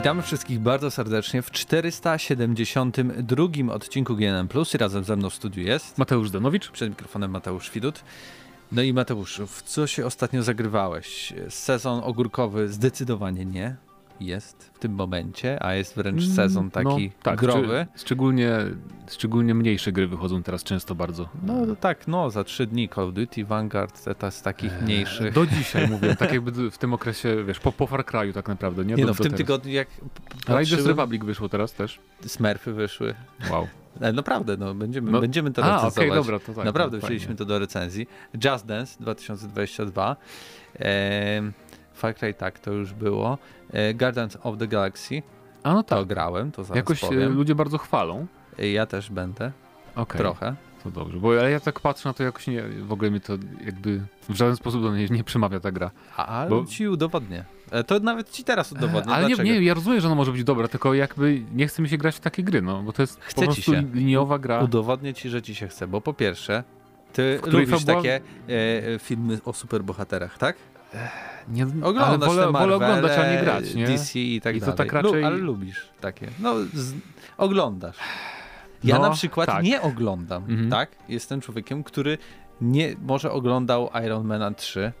Witamy wszystkich bardzo serdecznie w 472 odcinku GNM Plus i razem ze mną w studiu jest Mateusz Danowicz. Przed mikrofonem Mateusz Widut. No i Mateusz, w co się ostatnio zagrywałeś? Sezon ogórkowy zdecydowanie nie jest w tym momencie, a jest wręcz mm, sezon taki no, tak, growy. Szczególnie, szczególnie mniejsze gry wychodzą teraz często bardzo. No tak, no za trzy dni Call of Duty, Vanguard, te z takich eee, mniejszych. Do dzisiaj mówię, tak jakby w tym okresie, wiesz, po, po Far Cry'u tak naprawdę, nie? Nie do, no, w tym teraz. tygodniu jak Riders Republic wyszło teraz też. Smurfy wyszły. Wow. E, naprawdę, no, będziemy, no, będziemy to recenzować. A, okay, dobra, to tak, Naprawdę wzięliśmy to do recenzji. Just Dance 2022. Eee, Far Cry tak, to już było. E, Guardians of the Galaxy. A no tak. To grałem, to zaraz Jakoś e, powiem. ludzie bardzo chwalą. E, ja też będę. Okay. Trochę. To dobrze, bo ale ja tak patrzę na to jakoś nie, w ogóle mi to jakby w żaden sposób do mnie nie przemawia ta gra. A, bo... ci udowodnię. To nawet ci teraz udowodnię. Ale nie, nie, ja rozumiem, że ona może być dobra, tylko jakby nie chce mi się grać w takie gry, no, bo to jest chce po prostu się. liniowa gra. Udowodnię ci, że ci się chce, bo po pierwsze, ty lubisz fabuła... takie e, filmy o superbohaterach, tak? Nie, Oglądasz ale wolę, wolę oglądać, a nie grać, nie? DC i tak I dalej. to tak raczej... ale lubisz takie. No, z... oglądasz. Ja no, na przykład tak. nie oglądam, mhm. tak? Jestem człowiekiem, który nie, może oglądał Iron Mana 3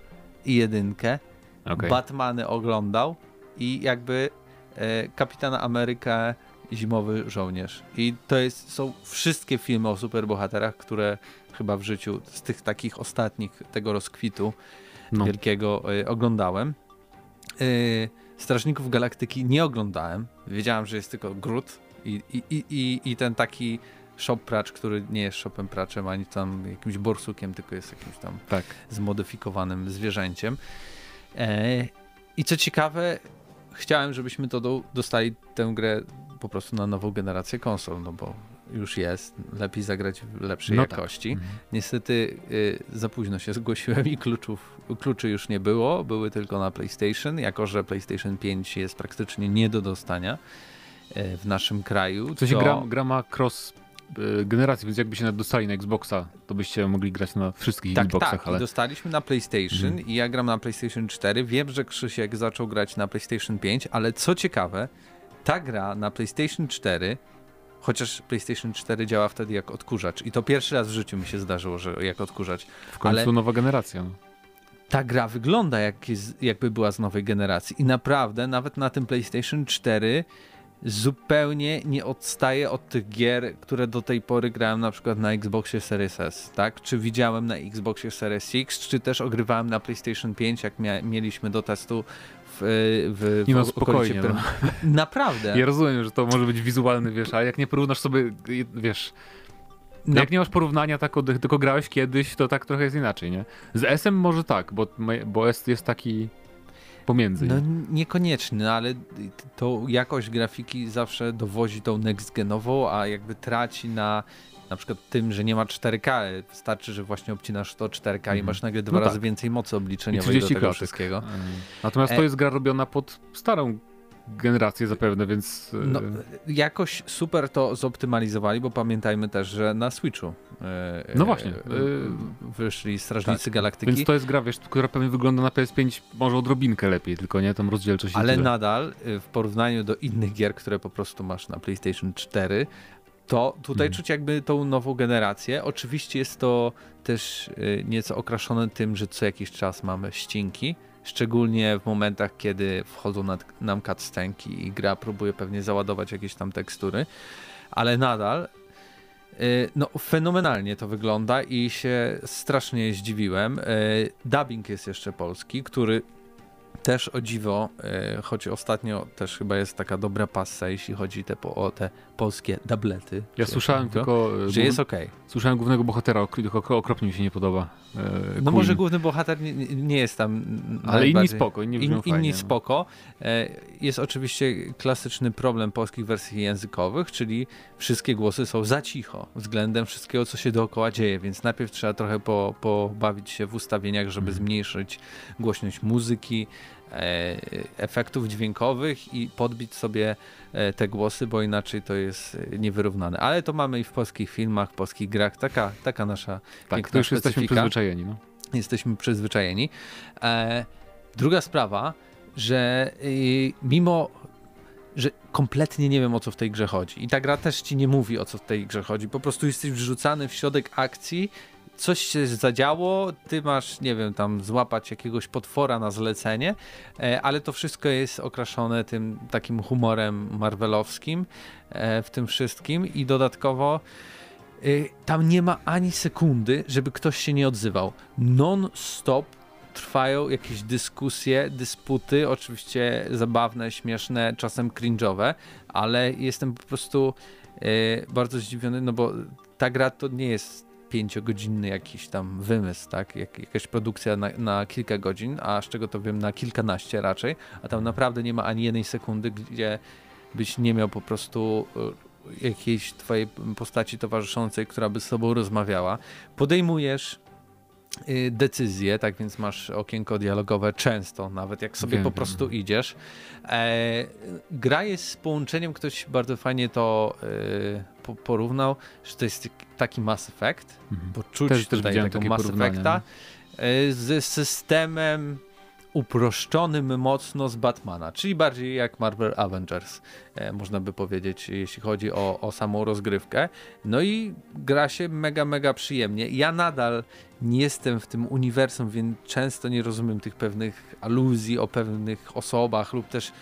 i jedynkę, okay. Batmany oglądał i jakby e, Kapitana Ameryka Zimowy Żołnierz. I to jest, są wszystkie filmy o superbohaterach, które chyba w życiu z tych takich ostatnich tego rozkwitu no. wielkiego y, oglądałem. Y, Strażników Galaktyki nie oglądałem. Wiedziałem, że jest tylko Groot i, i, i, i ten taki shop pracz, który nie jest shopem praczem ani tam jakimś borsukiem, tylko jest jakimś tam tak. zmodyfikowanym zwierzęciem. E, I co ciekawe, chciałem, żebyśmy to do, dostali tę grę po prostu na nową generację konsol, no bo już jest, lepiej zagrać w lepszej no tak. jakości. Tak. Niestety y, za późno się zgłosiłem i kluczów, kluczy już nie było, były tylko na PlayStation, jako że PlayStation 5 jest praktycznie nie do dostania y, w naszym kraju. Co się gra, gra ma cross y, generacji, więc jakby się dostali na Xboxa, to byście mogli grać na wszystkich tak, Xboxach. Tak, ale... dostaliśmy na PlayStation mhm. i ja gram na PlayStation 4. Wiem, że Krzysiek zaczął grać na PlayStation 5, ale co ciekawe, ta gra na PlayStation 4 Chociaż PlayStation 4 działa wtedy jak odkurzacz. I to pierwszy raz w życiu mi się zdarzyło, że jak odkurzacz. W końcu Ale nowa generacja. Ta gra wygląda jak jest, jakby była z nowej generacji. I naprawdę, nawet na tym PlayStation 4 zupełnie nie odstaje od tych gier, które do tej pory grałem na przykład na Xboxie Series S, tak? Czy widziałem na Xboxie Series X, czy też ogrywałem na PlayStation 5, jak mia mieliśmy do testu w, w, nie no, spokojnie. No. Naprawdę. Ja rozumiem, że to może być wizualny, wiesz, ale jak nie porównasz sobie, wiesz, no. Jak nie masz porównania, tak, tylko grałeś kiedyś, to tak trochę jest inaczej, nie? Z S-em może tak, bo, bo S jest taki pomiędzy. No niekoniecznie, no, ale to jakość grafiki zawsze dowozi tą next genową, a jakby traci na na przykład tym, że nie ma 4K, wystarczy, że właśnie obcinasz to 4K mm. i mhm. masz nagle dwa no razy tak. więcej mocy obliczeniowej do tego wszystkiego. Mm. Natomiast e... to jest gra robiona pod starą generację zapewne, więc... No, e, jakoś super to zoptymalizowali, bo pamiętajmy też, że na Switchu e, no właśnie. E, wyszli Strażnicy tak. Galaktyki. Więc to jest gra, wiesz, która pewnie wygląda na PS5 może odrobinkę lepiej, tylko nie, tam rozdzielczość Ale nadal w porównaniu do innych gier, które po prostu masz na PlayStation 4, to tutaj mhm. czuć jakby tą nową generację. Oczywiście jest to też y, nieco okraszone tym, że co jakiś czas mamy ścinki, szczególnie w momentach, kiedy wchodzą nad, nam cutscenki i gra próbuje pewnie załadować jakieś tam tekstury, ale nadal y, no, fenomenalnie to wygląda i się strasznie zdziwiłem. Y, dubbing jest jeszcze polski, który też o dziwo, choć ostatnio też chyba jest taka dobra passa, jeśli chodzi te, o te polskie dublety. Ja słyszałem tylko... E, że jest ok. Słyszałem głównego bohatera, tylko okropnie mi się nie podoba. E, no może główny bohater nie, nie jest tam Ale inni spoko. Inni, in, fajnie, inni no. spoko. Jest oczywiście klasyczny problem polskich wersji językowych, czyli wszystkie głosy są za cicho względem wszystkiego, co się dookoła dzieje, więc najpierw trzeba trochę po, pobawić się w ustawieniach, żeby hmm. zmniejszyć głośność muzyki, E, efektów dźwiękowych i podbić sobie e, te głosy, bo inaczej to jest niewyrównane. Ale to mamy i w polskich filmach, polskich grach, taka, taka nasza tak, to już specyfika. jesteśmy przyzwyczajeni. No. Jesteśmy przyzwyczajeni. E, druga sprawa, że mimo że kompletnie nie wiem o co w tej grze chodzi. I ta gra też ci nie mówi o co w tej grze chodzi. Po prostu jesteś wrzucany w środek akcji, coś się zadziało, ty masz, nie wiem, tam złapać jakiegoś potwora na zlecenie, e, ale to wszystko jest okraszone tym takim humorem marvelowskim e, w tym wszystkim i dodatkowo e, tam nie ma ani sekundy, żeby ktoś się nie odzywał. Non-stop trwają jakieś dyskusje, dysputy, oczywiście zabawne, śmieszne, czasem cringe'owe, ale jestem po prostu bardzo zdziwiony, no bo ta gra to nie jest pięciogodzinny jakiś tam wymysł, tak? Jak, jakaś produkcja na, na, kilka godzin, a z czego to wiem, na kilkanaście raczej, a tam naprawdę nie ma ani jednej sekundy, gdzie byś nie miał po prostu e, jakiejś twojej postaci towarzyszącej, która by z sobą rozmawiała. Podejmujesz decyzje, tak więc masz okienko dialogowe często, nawet jak sobie wiem, po prostu wiem. idziesz. E, gra jest z połączeniem, ktoś bardzo fajnie to y, po, porównał, że to jest taki Mass Effect, mhm. bo czuć też, tutaj też tego Mass Effecta e, z systemem uproszczonym mocno z Batmana, czyli bardziej jak Marvel Avengers, e, można by powiedzieć, jeśli chodzi o, o samą rozgrywkę. No i gra się mega, mega przyjemnie. Ja nadal nie jestem w tym uniwersum, więc często nie rozumiem tych pewnych aluzji o pewnych osobach lub też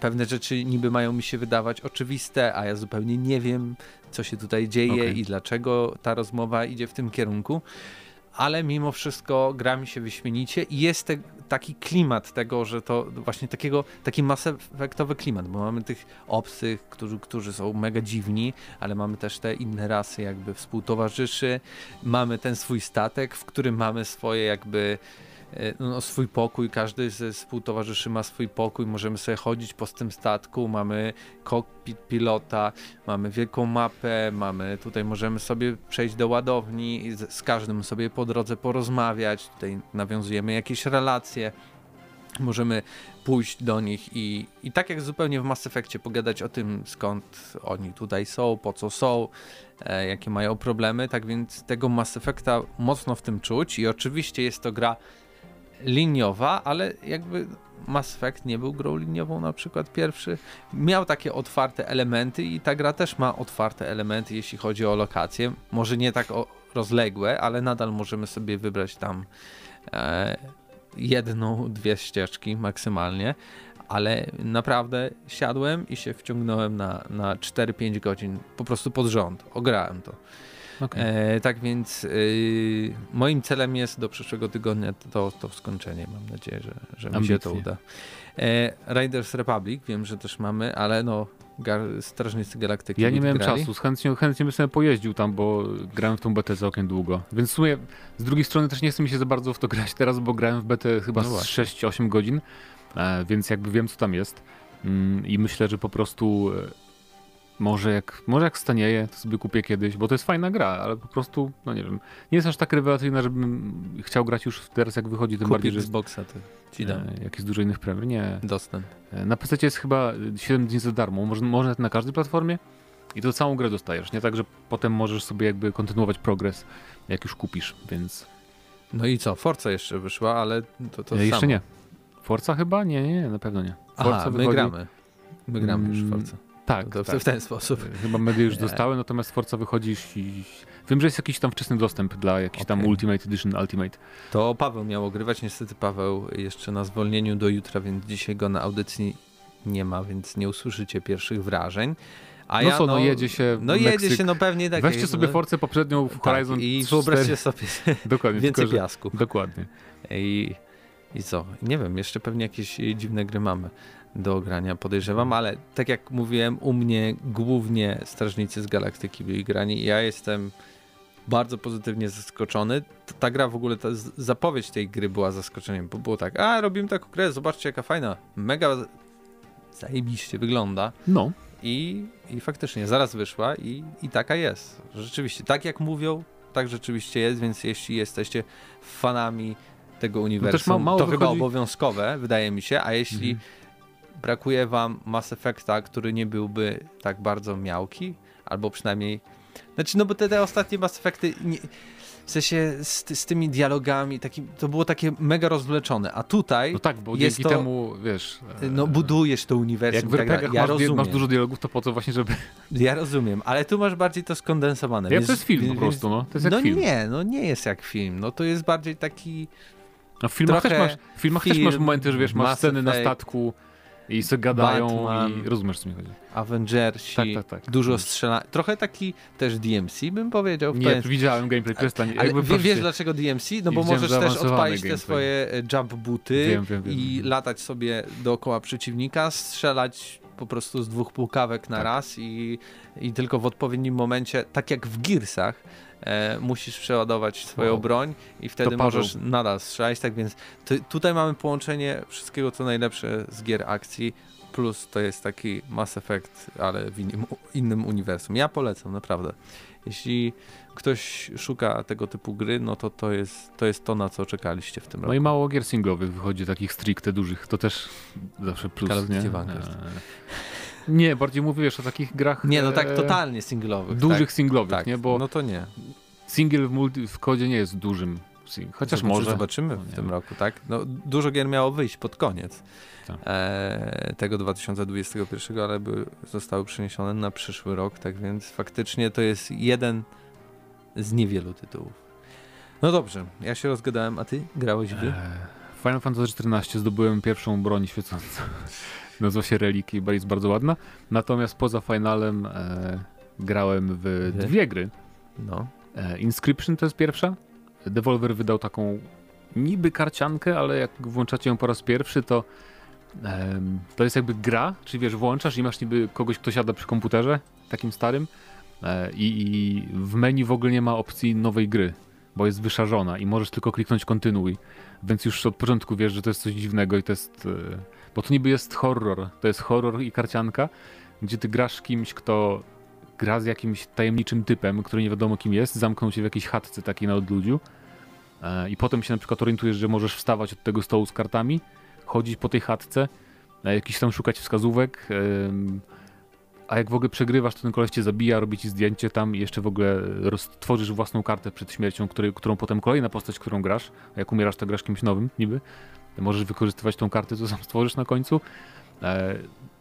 pewne rzeczy niby mają mi się wydawać oczywiste, a ja zupełnie nie wiem, co się tutaj dzieje okay. i dlaczego ta rozmowa idzie w tym kierunku. Ale mimo wszystko gra mi się wyśmienicie i jest te, taki klimat tego, że to właśnie takiego, taki masefektowy klimat, bo mamy tych obcych, którzy, którzy są mega dziwni, ale mamy też te inne rasy jakby współtowarzyszy, mamy ten swój statek, w którym mamy swoje jakby no, swój pokój, każdy ze współtowarzyszy ma swój pokój, możemy sobie chodzić po tym statku, mamy kokpit pilota, mamy wielką mapę, mamy tutaj możemy sobie przejść do ładowni i z, z każdym sobie po drodze porozmawiać, tutaj nawiązujemy jakieś relacje, możemy pójść do nich i, i tak jak zupełnie w Mass Effectie pogadać o tym, skąd oni tutaj są, po co są, e, jakie mają problemy, tak więc tego Mass Effecta mocno w tym czuć i oczywiście jest to gra liniowa, ale jakby Mass Effect nie był grą liniową na przykład pierwszy. Miał takie otwarte elementy i ta gra też ma otwarte elementy, jeśli chodzi o lokacje. Może nie tak rozległe, ale nadal możemy sobie wybrać tam e, jedną, dwie ścieżki maksymalnie. Ale naprawdę siadłem i się wciągnąłem na, na 4-5 godzin po prostu pod rząd. Ograłem to. Okay. E, tak więc y, moim celem jest do przyszłego tygodnia to, to skończenie. Mam nadzieję, że, że mi się to uda. E, Riders Republic wiem, że też mamy, ale no Strażnicy Galaktyki. Ja nie miałem grali. czasu, chętnie, chętnie bym sobie pojeździł tam, bo grałem w tą betę całkiem długo. Więc w sumie z drugiej strony też nie chcę mi się za bardzo w to grać teraz, bo grałem w betę chyba no 6-8 godzin, e, więc jakby wiem co tam jest. Mm, I myślę, że po prostu e, może jak, może jak stanieje, to sobie kupię kiedyś, bo to jest fajna gra, ale po prostu, no nie wiem, nie jest aż tak rewelacyjna, żebym chciał grać już teraz jak wychodzi, tym bardziej, że Xboxa to ci dam. E, jak jest dużo innych premier, nie. Dostęp. E, na PC jest chyba 7 dni za darmo, może, może na każdej platformie i to całą grę dostajesz, nie tak, że potem możesz sobie jakby kontynuować progres, jak już kupisz, więc... No i co, Forza jeszcze wyszła, ale to, to ja Jeszcze nie. Forza chyba? Nie, nie, nie, na pewno nie. Forza Aha, my wychodzi... gramy. My gramy już w mm, Forza. Tak, to tak. w ten sposób. Chyba media już dostały, natomiast Forza wychodzi i... Wiem, że jest jakiś tam wczesny dostęp dla jakiś okay. tam Ultimate Edition Ultimate. To Paweł miał ogrywać, niestety Paweł jeszcze na zwolnieniu do jutra, więc dzisiaj go na audycji nie ma, więc nie usłyszycie pierwszych wrażeń. A no ja, co, no, no jedzie się No jedzie się, no pewnie tak. Weźcie sobie no, Forcę poprzednią w tak, Horizon i wyobraźcie sobie dokładnie, więcej tylko, piasku. Dokładnie. I, I co? Nie wiem, jeszcze pewnie jakieś dziwne gry mamy do ogrania, podejrzewam, ale tak jak mówiłem, u mnie głównie Strażnicy z Galaktyki byli grani i ja jestem bardzo pozytywnie zaskoczony. Ta gra w ogóle, ta zapowiedź tej gry była zaskoczeniem, bo było tak, a robimy taką grę, zobaczcie jaka fajna, mega zajebiście wygląda. No. I, i faktycznie zaraz wyszła i, i taka jest. Rzeczywiście, tak jak mówią, tak rzeczywiście jest, więc jeśli jesteście fanami tego uniwersum, no to wychodzi... chyba obowiązkowe, wydaje mi się, a jeśli mhm brakuje wam Mass Effecta, który nie byłby tak bardzo miałki, albo przynajmniej... Znaczy, no bo te, te ostatnie Mass Effecty... Nie... w sensie z, z tymi dialogami, taki, to było takie mega rozwleczone, a tutaj No tak, bo jest dzięki to, temu, wiesz... no budujesz to uniwersum Jak w tak Ja masz, rozumiem, masz dużo dialogów, to po to właśnie, żeby... ja rozumiem, ale tu masz bardziej to skondensowane. Ja więc- to jest film po więc- prostu, no. To jest jak no film. nie, no nie jest jak film, no to jest bardziej taki... No w filmach, też masz, w filmach też masz film, momenty, że wiesz, masz sceny na statku i se gadają Batman. i rozumiesz, co mi chodzi. Avengersi, Tak, tak, tak. dużo strzela... Trochę taki też DMC bym powiedział. Nie, widziałem gameplay, przestań. Ale Jakby wiesz dlaczego DMC? No bo możesz też odpalić te gameplay. swoje e, jump booty Wiem, wiem, wiem. i latać sobie dookoła przeciwnika, strzelać po prostu z dwóch półkawek na Tak. raz i, i tylko w odpowiednim momencie, tak jak w Gearsach, e, musisz przeładować swoją Wow. broń i wtedy To Paweł. możesz nadal strzelać, tak więc tu- tutaj mamy połączenie wszystkiego co najlepsze z gier akcji, plus to jest taki Mass Effect, ale w innym, innym uniwersum. Ja polecam, naprawdę. Jeśli ktoś szuka tego typu gry, no to to jest to, jest to na co czekaliście w tym No roku. i mało gier singlowych wychodzi, takich stricte dużych, to też zawsze plus, Call of nie? Duty. Eee, Nie, bardziej mówię wiesz o takich grach Nie, no tak e, totalnie singlowych. dużych tak, singlowych, tak. nie? Bo No to nie. single w, multi, w kodzie nie jest dużym, chociaż Zobaczy- może. Zobaczymy No w nie tym roku, tak? No, dużo gier miało wyjść pod koniec Tak. e, tego 2021, ale by zostały przeniesione na przyszły rok, tak więc faktycznie to jest jeden z niewielu tytułów. No dobrze, ja się rozgadałem, a ty grałeś w? Eee, Final Fantasy XIV zdobyłem pierwszą broń świecącą. Nazywa się Reliki, bo jest bardzo ładna. Natomiast poza finalem e, grałem w Gry? dwie gry. No. E, Inscription to jest pierwsza. Devolver wydał taką niby karciankę, ale jak włączacie ją po raz pierwszy, to em, to jest jakby gra, czyli wiesz, włączasz i masz niby kogoś, kto siada przy komputerze, takim starym e, i, i w menu w ogóle nie ma opcji nowej gry, bo jest wyszarzona i możesz tylko kliknąć kontynuuj, więc już od początku wiesz, że to jest coś dziwnego i to jest, e, bo to niby jest horror, to jest horror i karcianka, gdzie ty grasz kimś, kto gra z jakimś tajemniczym typem, który nie wiadomo kim jest, zamknął się w jakiejś chatce takiej na odludziu e, i potem się na przykład orientujesz, że możesz wstawać od tego stołu z kartami, chodzić po tej chatce, e, jakiś tam szukać wskazówek, a jak w ogóle przegrywasz, to ten koleś cię zabija, robi ci zdjęcie tam i jeszcze w ogóle tworzysz własną kartę przed śmiercią, którą potem kolejna postać, którą grasz, jak umierasz, to grasz kimś nowym niby, możesz wykorzystywać tą kartę, co sam stworzysz na końcu. E,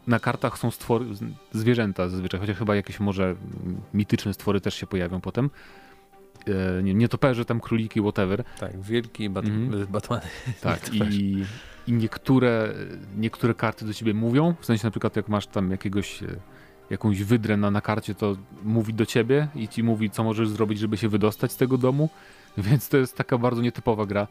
na kartach są stwory, zwierzęta zazwyczaj, chociaż chyba jakieś może mityczne stwory też się pojawią potem. E, nie, nietoperze, tam króliki, whatever. Tak, wielki bat Mhm. Batman. Tak, i, i niektóre, niektóre karty do ciebie mówią, w sensie na przykład jak masz tam jakiegoś, e, jakąś wydrę na, na karcie, to mówi do ciebie i ci mówi, co możesz zrobić, żeby się wydostać z tego domu, więc to jest taka bardzo nietypowa gra,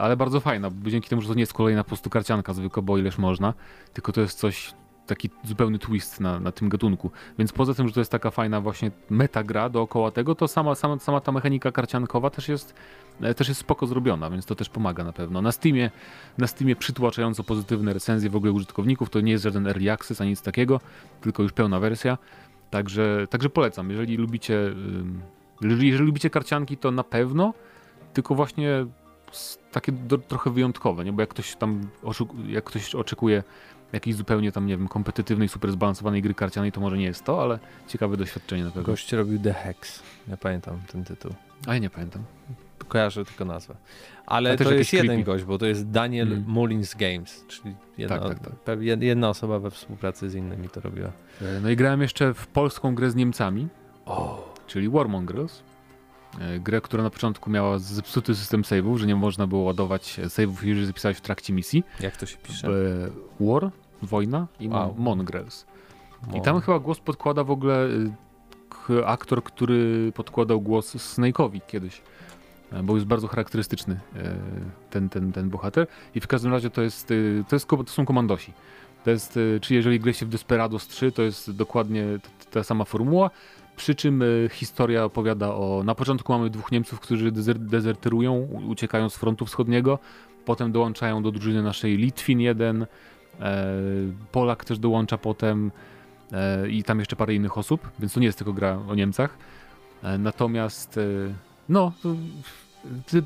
ale bardzo fajna, bo dzięki temu, że to nie jest kolejna po prostu karcianka zwykła, bo ileż można, tylko to jest coś, taki zupełny twist na, na tym gatunku. Więc poza tym, że to jest taka fajna właśnie meta gra dookoła tego, to sama, sama, sama ta mechanika karciankowa też jest, e, też jest spoko zrobiona, więc to też pomaga na pewno. Na Steamie, na Steamie przytłaczająco pozytywne recenzje w ogóle użytkowników, to nie jest żaden early access ani nic takiego, tylko już pełna wersja. Także, także polecam, jeżeli lubicie, jeżeli, lubicie karcianki, to na pewno, tylko właśnie takie do, trochę wyjątkowe, nie? bo jak ktoś tam jak ktoś oczekuje jakiejś zupełnie tam, nie wiem, kompetytywnej, super zbalansowanej gry karcianej, to może nie jest to, ale ciekawe doświadczenie na pewno. Gość robił The Hex. Ja pamiętam ten tytuł. A ja nie pamiętam. Kojarzę tylko nazwę. Ale to jest jeden creepy. gość, bo to jest Daniel Mm. Mullins Games, czyli jedna, Tak, tak, tak. jedna osoba we współpracy z innymi to robiła. E, No i grałem jeszcze w polską grę z Niemcami, O, czyli Warmongers. E, Grę, która na początku miała zepsuty system save'ów, że nie można było ładować save'ów, jeżeli zapisałeś w trakcie misji. jak to się pisze? E, War, wojna i Wow. wow. Mongrels. I Mo- tam chyba głos podkłada w ogóle k- aktor, który podkładał głos Snake'owi kiedyś. E, Bo jest bardzo charakterystyczny e, ten, ten, ten bohater. I w każdym razie to jest, to, jest, to są komandosi. To jest, czy jeżeli gra się w Desperados 3, to jest dokładnie ta sama formuła. Przy czym y, historia opowiada o. Na początku mamy dwóch Niemców, którzy dezer, dezerterują, uciekają z frontu wschodniego. Potem dołączają do drużyny naszej Litwin jeden. E, Polak też dołącza potem e, i tam jeszcze parę innych osób, więc to nie jest tylko gra o Niemcach. E, natomiast e, no,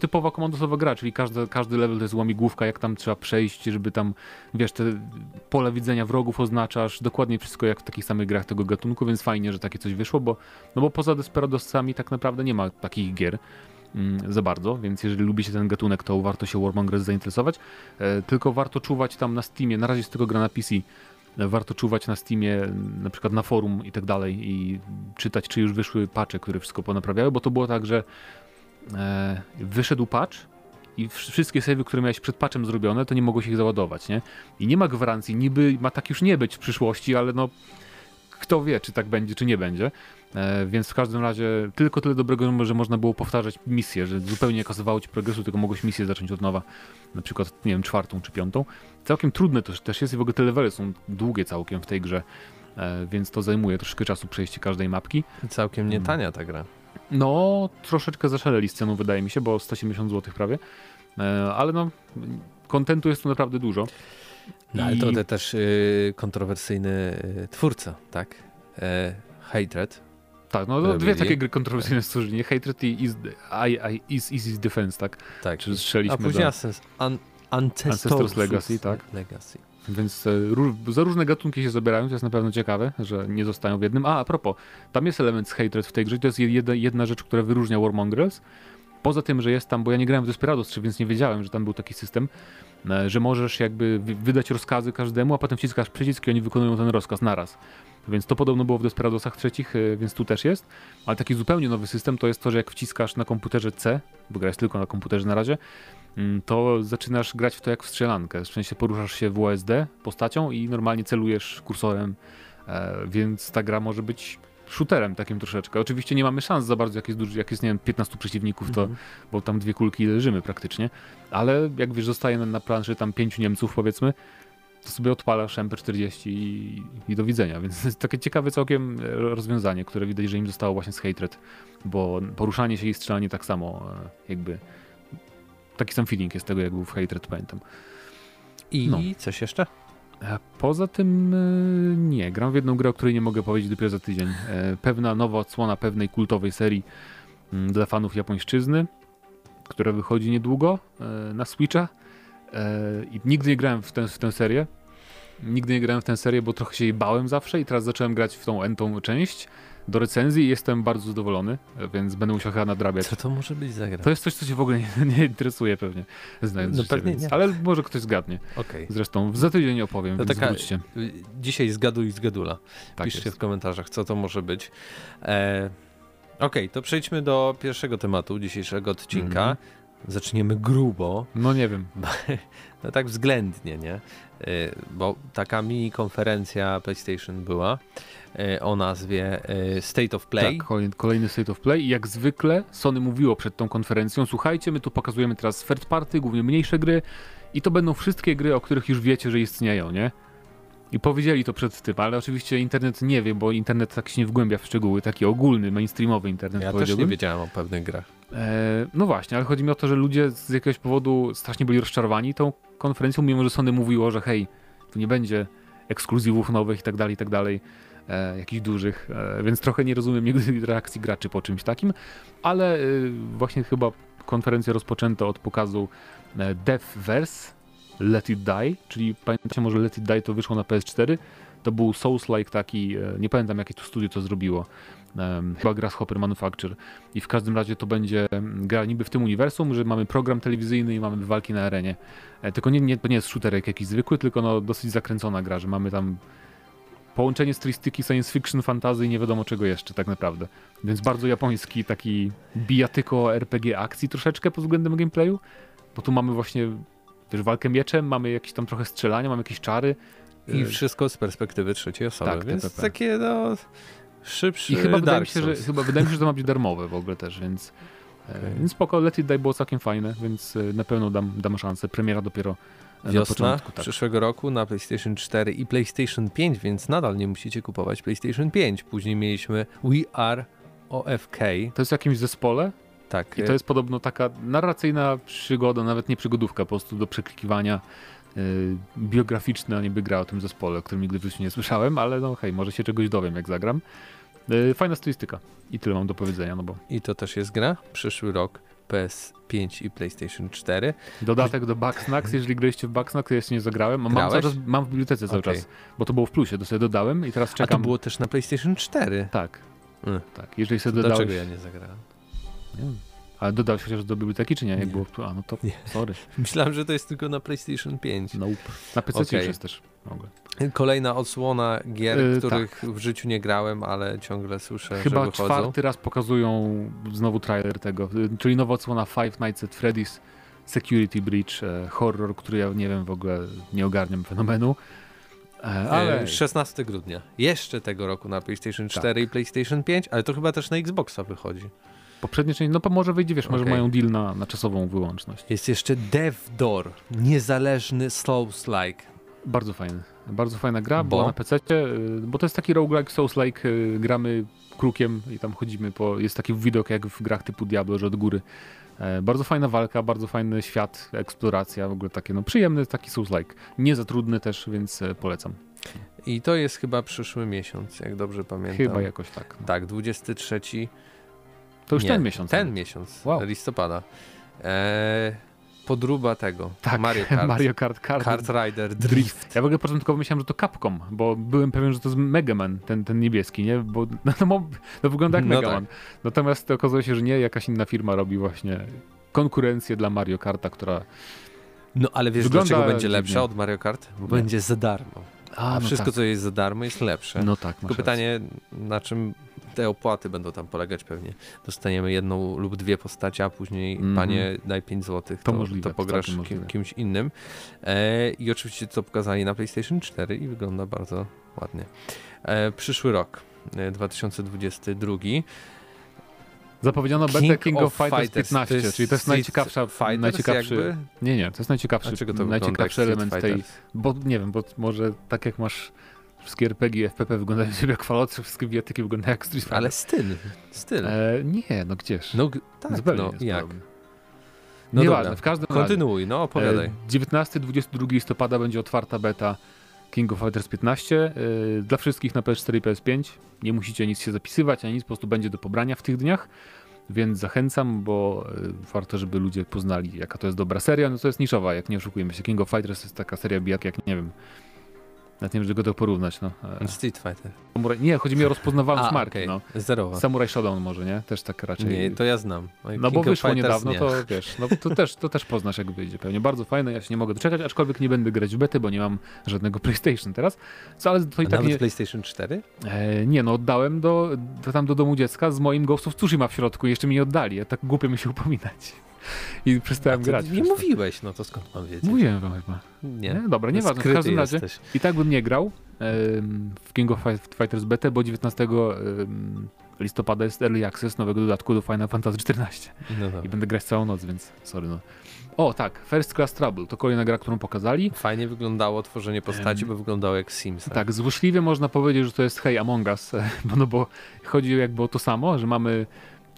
typowa komandosowa gra, czyli każdy, każdy level to jest łamigłówka, jak tam trzeba przejść, żeby tam, wiesz, te pole widzenia wrogów oznaczasz, dokładnie wszystko jak w takich samych grach tego gatunku, więc fajnie, że takie coś wyszło, bo, no bo poza Desperadosami tak naprawdę nie ma takich gier. mm, za bardzo, więc jeżeli lubicie ten gatunek, to warto się Warmongers zainteresować. E, tylko warto czuwać tam na Steamie, na razie jest tylko gra na PC, warto czuwać na Steamie, na przykład na forum i tak dalej i czytać, czy już wyszły patche, które wszystko ponaprawiały, bo to było tak, że e, wyszedł patch i wszystkie savey, które miałeś przed patchem zrobione, to nie mogło się ich załadować, nie? I nie ma gwarancji, niby ma tak już nie być w przyszłości, ale no kto wie, czy tak będzie, czy nie będzie. E, więc w każdym razie tylko tyle dobrego, że można było powtarzać misję, że zupełnie nie kasowało ci progresu, tylko mogłeś misję zacząć od nowa, na przykład, nie wiem, czwartą czy piątą. Całkiem trudne to też jest i w ogóle te levely są długie całkiem w tej grze, e, więc to zajmuje troszkę czasu przejście każdej mapki. Całkiem nie tania ta gra. No, troszeczkę zaszaleli z ceną, wydaje mi się, bo 170 zł prawie, e, ale no, kontentu jest tu naprawdę dużo. No, ale to też y, kontrowersyjny y, twórca, tak? E, Hatred. Tak, no dwie takie gry kontrowersyjne stworzyli, Hatred i Is, I, I, Is Easy Defense, tak? Tak. Czy strzeliśmy A później do... un, Ancestors, Ancestors Legacy, tak? Legacy. Więc e, za różne gatunki się zabierają, to jest na pewno ciekawe, że nie zostają w jednym. A, a propos, tam jest element z Hatred w tej grze, to jest jedna, jedna rzecz, która wyróżnia Warmongrels. Poza tym, że jest tam, bo ja nie grałem w Desperados 3, więc nie wiedziałem, że tam był taki system, e, że możesz jakby wydać rozkazy każdemu, a potem wciskasz przycisk i oni wykonują ten rozkaz naraz. Więc to podobno było w Desperadosach trzecich, e, więc tu też jest. Ale taki zupełnie nowy system to jest to, że jak wciskasz na komputerze C, bo gra jest tylko na komputerze na razie, to zaczynasz grać w to jak w strzelankę. W sensie poruszasz się w USD postacią i normalnie celujesz kursorem, e, więc ta gra może być shooterem takim troszeczkę. Oczywiście nie mamy szans za bardzo, jak jest, duży, jak jest nie wiem, 15 przeciwników, to, mhm. bo tam dwie kulki leżymy praktycznie, ale jak wiesz, zostaje na, na planszy tam pięciu Niemców powiedzmy, to sobie odpalasz MP40 i, i do widzenia. Więc to jest takie ciekawe całkiem e, rozwiązanie, które widać, że im zostało właśnie z Hatred, bo poruszanie się i strzelanie tak samo e, jakby taki sam feeling jest tego, jak był w Hatred, pamiętam. I no. coś jeszcze? E, poza tym nie. Gram w jedną grę, o której nie mogę powiedzieć dopiero za tydzień. Pewna nowa odsłona pewnej kultowej serii mm, dla fanów japońszczyzny, która wychodzi niedługo na Switcha. I nigdy nie grałem w tę, w tę serię. Nigdy nie grałem w tę serię, bo trochę się jej bałem zawsze i teraz zacząłem grać w tą entą część do recenzji jestem bardzo zadowolony, więc będę musiał chyba nadrabiać. Co to może być za gra? To jest coś, co cię w ogóle nie, nie interesuje pewnie, znając no życie, pewnie więc, nie. Ale może ktoś zgadnie. Okay. Zresztą za tydzień opowiem, to więc taka, wróćcie. Dzisiaj zgaduj z gadula. Tak Piszcie jest. w komentarzach, co to może być. E, Okej, okay, to przejdźmy do pierwszego tematu dzisiejszego odcinka. Mm -hmm. Zaczniemy grubo. No nie wiem. No tak względnie, nie? Y, bo taka mini konferencja PlayStation była o nazwie y, State of Play. Tak, kolejny State of Play i jak zwykle Sony mówiło przed tą konferencją, słuchajcie, my tu pokazujemy teraz third party, głównie mniejsze gry i to będą wszystkie gry, o których już wiecie, że istnieją, nie? I powiedzieli to przed tym, ale oczywiście internet nie wie, bo internet tak się nie wgłębia w szczegóły, taki ogólny, mainstreamowy internet. Ja też nie wiedziałem o pewnych grach. E, no właśnie, ale chodzi mi o to, że ludzie z jakiegoś powodu strasznie byli rozczarowani tą konferencją, mimo że Sony mówiło, że hej, tu nie będzie ekskluzywów nowych i tak dalej, i tak dalej, e, jakichś dużych, e, więc trochę nie rozumiem nigdy reakcji graczy po czymś takim, ale e, właśnie chyba konferencję rozpoczęto od pokazu e, Deathverse, Let It Die, czyli pamiętacie może Let It Die to wyszło na PS4, to był Souls-like taki, e, nie pamiętam jakie to studio to zrobiło, chyba Grasshopper Manufacture. I w każdym razie to będzie gra niby w tym uniwersum, że mamy program telewizyjny i mamy walki na arenie. Tylko nie, nie, to nie jest shooterek jakiś zwykły, tylko no dosyć zakręcona gra, że mamy tam połączenie stylistyki science fiction, fantazy i nie wiadomo czego jeszcze tak naprawdę. Więc bardzo japoński taki bijatyko RPG akcji troszeczkę pod względem gameplayu, bo tu mamy właśnie wiesz, walkę mieczem, mamy jakieś tam trochę strzelania, mamy jakieś czary. I e, wszystko z perspektywy trzeciej osoby, tak, więc TPP. takie no szybszy I chyba wydaje, mi się, że, chyba wydaje mi się, że to ma być darmowe w ogóle też, więc, e, okay. więc spoko, Let It Die było całkiem fajne, więc e, na pewno dam, dam szansę. Premiera dopiero Wiosna tak. przyszłego roku na PlayStation 4 i PlayStation 5, więc nadal nie musicie kupować PlayStation 5. Później mieliśmy We Are OFK. To jest w jakimś zespole? Tak. I to jest podobno taka narracyjna przygoda, nawet nie przygodówka, po prostu do przeklikiwania yy, biograficzna niby gra o tym zespole, o którym nigdy w życiu nie słyszałem, ale no hej, może się czegoś dowiem jak zagram. Yy, fajna stylistyka i tyle mam do powiedzenia, no bo... I to też jest gra? Przyszły rok PS5 i PlayStation 4. Dodatek do Bugsnax, jeżeli graliście w Bugsnax, ja jeszcze nie zagrałem. Mam, cały czas, mam w bibliotece cały okay. czas, bo to było w plusie, to sobie dodałem i teraz czekam. A to było też na PlayStation 4? Tak. Mm. tak. Jeżeli sobie dodałeś... Dlaczego ja nie zagrałem? Nie Ale dodałeś chociaż do biblioteki, czy nie? Jak nie. było? A, no to nie. sorry. Myślałem, że to jest tylko na PlayStation 5. Nope. Na PC okay. już jest też. Mogę. Kolejna odsłona gier, yy, których tak. w życiu nie grałem, ale ciągle słyszę, Chyba że wychodzą. czwarty raz pokazują znowu trailer tego, czyli nowa odsłona Five Nights at Freddy's Security Breach, e, horror, który ja nie wiem, w ogóle nie ogarniam fenomenu. E, ale... 16 grudnia. Jeszcze tego roku na PlayStation 4 tak. i PlayStation 5, ale to chyba też na Xboxa wychodzi. Poprzednie część, no może wyjdzie, wiesz, okay. może mają deal na, na czasową wyłączność. Jest jeszcze DevDoor, niezależny Souls-like. Bardzo fajny. Bardzo fajna gra, bo na PC, y, bo to jest taki roguelike, Souls-like, y, gramy krukiem i tam chodzimy po, jest taki widok jak w grach typu Diablo, że od góry. E, bardzo fajna walka, bardzo fajny świat, eksploracja, w ogóle takie, no przyjemny taki Souls-like. Nie za trudny też, więc e, polecam. I to jest chyba przyszły miesiąc, jak dobrze pamiętam. Chyba jakoś tak. No. Tak, 23 to już Nie, ten miesiąc. Ten miesiąc, wow. listopada. Eee, podruba tego. Tak, Mario Kart. Mario Kart, Kart, Kart Rider Drift. Ja w ogóle początkowo myślałem, że to Capcom, bo byłem pewien, że to jest Mega Man, ten, ten niebieski, nie? Bo no, no, no wygląda jak no Mega tak. Man. Natomiast okazuje się, że nie, jakaś inna firma robi właśnie konkurencję dla Mario Karta, która No ale wiesz, dlaczego będzie lepsza od Mario Kart? Bo będzie za darmo. A, A no wszystko, tak. co jest za darmo, jest lepsze. No tak, Tylko pytanie, na czym te opłaty będą tam polegać pewnie. Dostaniemy jedną lub dwie postacie, a później mm -hmm. panie daj 5 zł, to, to, możliwe, to pograsz kim, kimś innym. E, I oczywiście to pokazali na PlayStation 4 i wygląda bardzo ładnie. E, przyszły rok, 2022. E, Zapowiedziano King betę King of, Fighters, Fighters 15, to czyli to jest najciekawsza, najciekawszy... Jakby? Nie, nie, to jest najciekawszy, najciekawszy element tej... Bo nie wiem, bo może tak jak masz wszystkie RPG FPP wyglądają jak falotce, wszystkie bijatyki wyglądają jak Street Fighter. Ale styl, styl. E, nie, no gdzież. No tak, Zupełnie no, jak? No Nieważne, dobra. w każdym Kontynuuj, razie. no opowiadaj. 19-22 listopada będzie otwarta beta King of Fighters 15 e, dla wszystkich na PS4 i PS5. Nie musicie nic się zapisywać, ani nic, po prostu będzie do pobrania w tych dniach. Więc zachęcam, bo e, warto, żeby ludzie poznali, jaka to jest dobra seria. No to jest niszowa, jak nie oszukujemy się. King of Fighters jest taka seria bijak, jak nie wiem, nawet nie wiem, żeby go to porównać. No. E, Street Fighter. Nie, chodzi mi o rozpoznawalność A, marki. Okay. No. Zerowa. Samurai Shodown może, nie? Też tak raczej. Nie, to ja znam. no bo wyszło niedawno, nie. to wiesz, no to też, to też poznasz jak wyjdzie pewnie. Bardzo fajne, ja się nie mogę doczekać, aczkolwiek nie będę grać w bety, bo nie mam żadnego PlayStation teraz. Co, ale to i A tak nie... PlayStation 4? E, nie, no oddałem do, do, tam do domu dziecka z moim Ghost of Tsushima w środku i jeszcze mi nie oddali. Ja tak głupio mi się upominać. I przestałem grać. Nie mówiłeś, no to skąd mam wiedzieć? Mówiłem wam chyba. Nie. nie? Dobra, nieważne. W każdym razie jesteś. i tak bym nie grał w King of Fighters BT, bo 19 listopada jest Early Access nowego dodatku do Final Fantasy XIV. No I będę grać całą noc, więc sorry no. O tak, First Class Trouble to kolejna gra, którą pokazali. Fajnie wyglądało tworzenie postaci, um, bo wyglądało jak Sims. Tak? tak, złośliwie można powiedzieć, że to jest Hey Among Us, no bo chodzi jakby o to samo, że mamy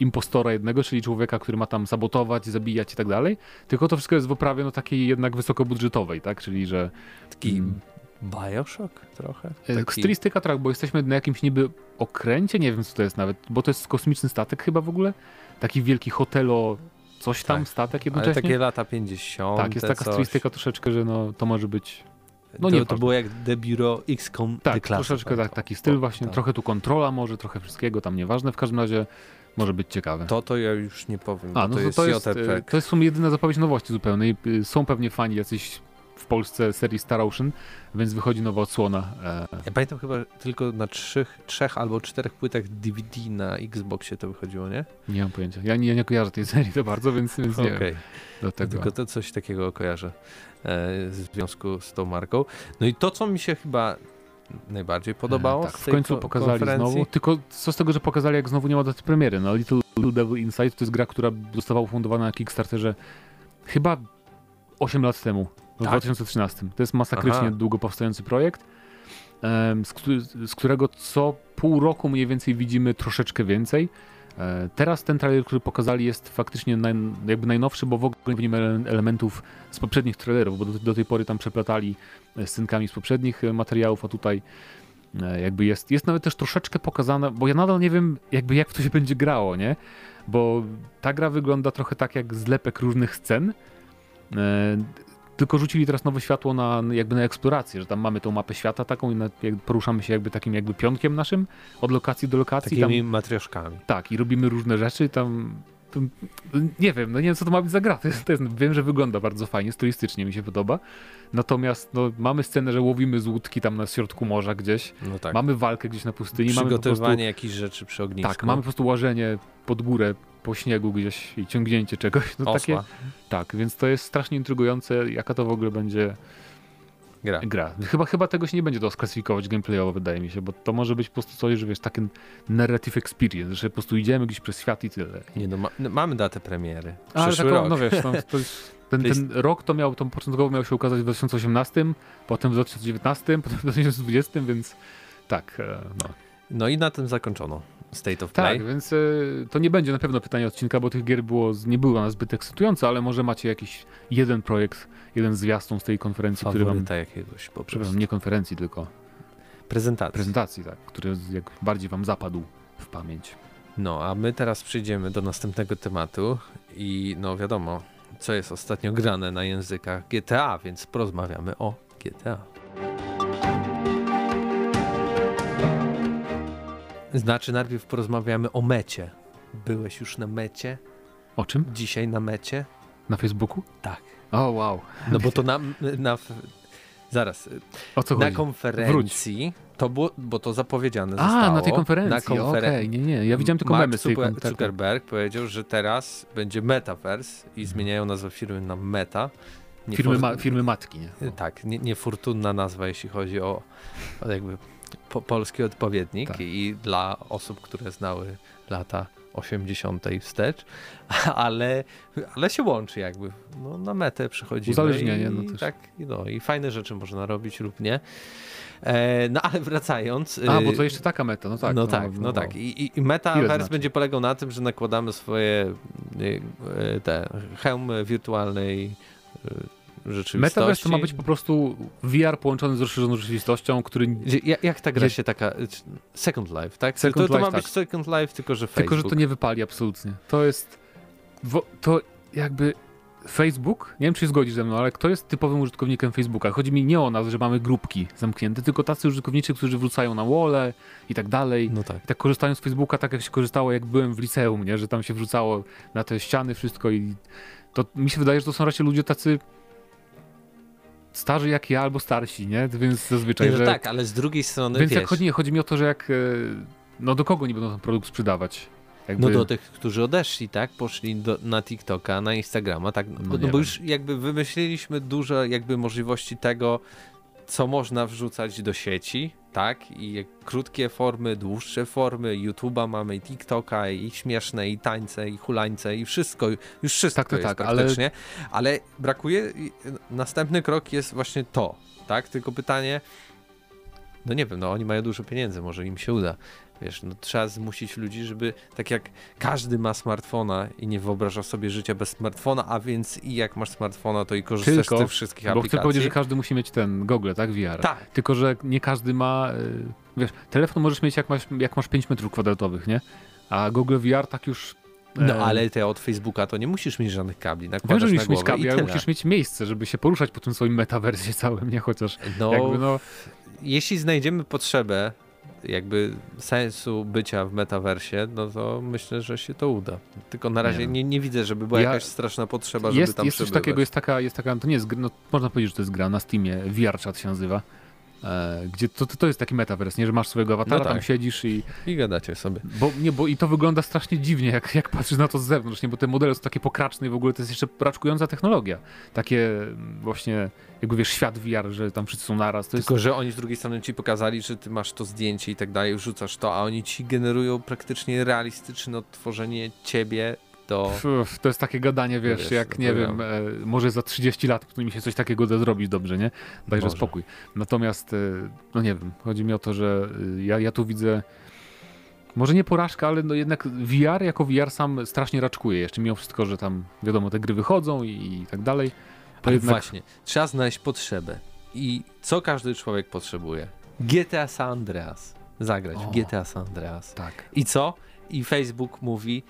impostora jednego, czyli człowieka, który ma tam sabotować, zabijać i tak dalej. Tylko to wszystko jest w oprawie no, takiej jednak wysokobudżetowej, tak? Czyli, że... Taki mm, Bioshock trochę? E, Taki... Stylistyka tak, bo jesteśmy na jakimś niby okręcie, nie wiem co to jest nawet, bo to jest kosmiczny statek chyba w ogóle. Taki wielki hotelo, coś tam, tak, statek jednocześnie. Ale takie lata 50. Tak, jest taka coś. stylistyka troszeczkę, że no, to może być no to, nie, to było jak The Bureau XCOM Tak, troszeczkę tak, taki styl właśnie, tak. trochę tu kontrola może, trochę wszystkiego, tam nieważne, w każdym razie może być ciekawe. To to ja już nie powiem, A, no to, to, jest to jest, JRPG. To jest w sumie jedyna zapowiedź nowości zupełnej. Y, są pewnie fani jacyś w Polsce serii Star Ocean, więc wychodzi nowa odsłona. E, ja pamiętam chyba tylko na trzech, trzech albo czterech płytach DVD na Xboxie to wychodziło, nie? Nie mam pojęcia. Ja nie, ja nie kojarzę tej serii to bardzo, więc, więc nie okay. Do tego. Tylko to coś takiego kojarzę e, w związku z tą marką. No i to, co mi się chyba najbardziej podobało. tak, w końcu pokazali znowu. Tylko co z tego, że pokazali, jak znowu nie ma daty premiery. No, Little, Devil Inside to jest gra, która została ufundowana na Kickstarterze chyba 8 lat temu, w tak? 2013. To jest masakrycznie Aha. długo powstający projekt, z, z którego co pół roku mniej więcej widzimy troszeczkę więcej. E, teraz ten trailer, który pokazali jest faktycznie naj, jakby najnowszy, bo w ogóle nie widzimy elementów z poprzednich trailerów, bo do, do tej pory tam przeplatali e, scenkami z poprzednich e, materiałów, a tutaj jakby jest, jest nawet też troszeczkę pokazane, bo ja nadal nie wiem jakby jak to się będzie grało, nie? Bo ta gra wygląda trochę tak jak zlepek różnych scen, tylko rzucili teraz nowe światło na, jakby na eksplorację, że tam mamy tą mapę świata taką i na, poruszamy się jakby takim jakby pionkiem naszym od lokacji do lokacji. Takimi tam, matrioszkami. Tak, i robimy różne rzeczy tam nie wiem, no nie wiem co to ma być za gra. To jest, to jest, wiem, że wygląda bardzo fajnie, stylistycznie mi się podoba. Natomiast no, mamy scenę, że łowimy z łódki tam na środku morza gdzieś. No tak. Mamy walkę gdzieś na pustyni. Przygotowanie mamy jakichś rzeczy przy ognisku. Tak, mamy po prostu łażenie pod górę po śniegu gdzieś i ciągnięcie czegoś. No, takie, tak, więc to jest strasznie intrygujące, jaka to w ogóle będzie gra. gra. Chyba, chyba tego się nie będzie to sklasyfikować gameplayowo, wydaje mi się, bo to może być po prostu coś, że wiesz, taki narrative experience, że po prostu idziemy gdzieś przez świat i tyle. Nie no, ma, no mamy datę premiery. Ale taką, rok. no wiesz, no, to jest, ten, ten rok to miał, to początkowo miał się ukazać w 2018, potem w 2019, potem w 2020, więc tak, e, no. No i na tym zakończono. State of Play. Tak, więc y, to nie będzie na pewno pytanie odcinka, bo tych gier było, nie było na zbyt ekscytujące, ale może macie jakiś jeden projekt, jeden zwiastun z tej konferencji, Faworyta który wam... jakiegoś po Przepraszam, nie konferencji, tylko... Prezentacji. Prezentacji, tak, który jak bardziej wam zapadł w pamięć. No, a my teraz przejdziemy do następnego tematu i no wiadomo, co jest ostatnio grane na językach GTA, więc porozmawiamy o GTA. Znaczy, najpierw porozmawiamy o mecie. Byłeś już na mecie? O czym? Dzisiaj na mecie? Na Facebooku? Tak. O, wow. No bo to na. na zaraz. O co na chodzi? konferencji. Wróć. To było, bo to zapowiedziane A, zostało. na tej konferencji. Na konferen... Okay, nie, nie. Ja widziałem tylko Mark memy z tej Zucker, Zuckerberg powiedział, że teraz będzie Metaverse i mhm. zmieniają nazwę firmy na Meta. firmy, ma, firmy matki, nie? Tak, nie, niefortunna nazwa, jeśli chodzi o, o jakby po, polski odpowiednik tak. i dla osób, które znały lata 80. wstecz, ale, ale się łączy jakby. No, na metę przychodzimy. Uzależnienie. No też. Tak, no, i fajne rzeczy można robić lub nie. E, no ale wracając. A, bo to y, jeszcze taka meta, no tak. No, no tak, no, no tak. I, i metaverse znaczy? będzie polegał na tym, że nakładamy swoje y, y, te hełmy wirtualnej rzeczywistości. Metaverse to ma być po prostu VR połączony z rozszerzoną rzeczywistością, który... Jak, jak ta gra się taka... Second Life, tak? Second to, to Life, ma tak. być Second Life, tylko że Facebook. Tylko, że to nie wypali absolutnie. To jest... To jakby... Facebook, nie wiem czy się zgodzisz ze mną, ale kto jest typowym użytkownikiem Facebooka? Chodzi mi nie o nas, że mamy grupki zamknięte, tylko tacy użytkownicy, którzy wrzucają na wole i tak dalej. No tak. I tak korzystają z Facebooka tak jak się korzystało jak byłem w liceum, nie? że tam się wrzucało na te ściany wszystko i to mi się wydaje, że to są raczej ludzie tacy starzy jak ja albo starsi, nie? Więc zazwyczaj, no że... tak, ale z drugiej strony, Więc wiesz... jak chodzi, nie, chodzi mi o to, że jak... E, no do kogo nie będą ten produkt sprzedawać? Jakby... No do tych, którzy odeszli, tak? Poszli do, na TikToka, na Instagrama, tak? No, no bo wiem. już jakby wymyśliliśmy dużo jakby możliwości tego, co można wrzucać do sieci, tak? I krótkie formy, dłuższe formy, YouTube'a mamy i TikToka, i śmieszne, i tańce, i hulańce, i wszystko, już wszystko tak, to jest tak, praktycznie. Ale... ale brakuje, następny krok jest właśnie to, tak? Tylko pytanie, no nie wiem, no oni mają dużo pieniędzy, może im się uda. Wiesz, no trzeba zmusić ludzi, żeby tak jak każdy ma smartfona i nie wyobraża sobie życia bez smartfona, a więc i jak masz smartfona, to i korzystasz Tylko, z tych wszystkich bo aplikacji. Bo chcę powiedzieć, że każdy musi mieć ten Google, tak? VR. Tak. Tylko, że nie każdy ma, y, wiesz, telefon możesz mieć jak masz, jak masz 5 metrów kwadratowych, nie? A Google VR tak już no e, ale te od Facebooka to nie musisz mieć żadnych kabli. Wiem, że musisz mieć kabli, ale musisz mieć miejsce, żeby się poruszać po tym swoim metaversie całym, nie chociaż no, jakby no... Jeśli znajdziemy potrzebę jakby sensu bycia w metaversie, no to myślę, że się to uda. Tylko na razie nie, nie, nie widzę, żeby była ja... jakaś straszna potrzeba, żeby jest, tam Jest coś takiego, jest taka, jest taka, to nie jest, no, można powiedzieć, że to jest gra na Steamie, VRChat się nazywa. E, gdzie to, to jest taki metaverse, nie, że masz swojego awatara, no tak. tam siedzisz i... I gadacie sobie. Bo, nie, bo i to wygląda strasznie dziwnie, jak, jak patrzysz na to z zewnątrz, nie, bo te modele są takie pokraczne i w ogóle to jest jeszcze raczkująca technologia. Takie mm, właśnie, jakby wiesz, świat VR, że tam wszyscy są naraz. Tylko, jest... że oni z drugiej strony ci pokazali, że ty masz to zdjęcie i tak dalej, rzucasz to, a oni ci generują praktycznie realistyczne odtworzenie ciebie to... to jest takie gadanie, wiesz, wiesz jak nie wiem, e, może za 30 lat mi się coś takiego da zrobić dobrze, nie? Dajże może. spokój. Natomiast, e, no nie wiem, chodzi mi o to, że e, ja, ja tu widzę może nie porażka, ale no jednak VR jako VR sam strasznie raczkuje. Jeszcze mimo wszystko, że tam wiadomo, te gry wychodzą i, i tak dalej. Ale jednak... właśnie, trzeba znaleźć potrzebę. I co każdy człowiek potrzebuje? GTA San Andreas. Zagrać o, w GTA San Andreas. Tak. I co? I Facebook mówi,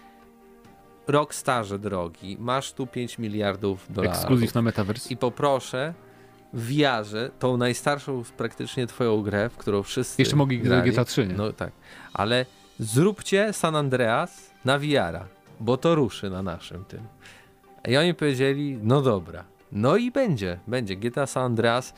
Rockstarze drogi, masz tu 5 miliardów dolarów. Ekskluzyw na Metaverse. I poproszę w VR-ze tą najstarszą praktycznie twoją grę, w którą wszyscy Jeszcze mogli grać GTA 3, nie? No tak. Ale zróbcie San Andreas na VR-a. bo to ruszy na naszym tym. I oni powiedzieli, no dobra, no i będzie, będzie GTA San Andreas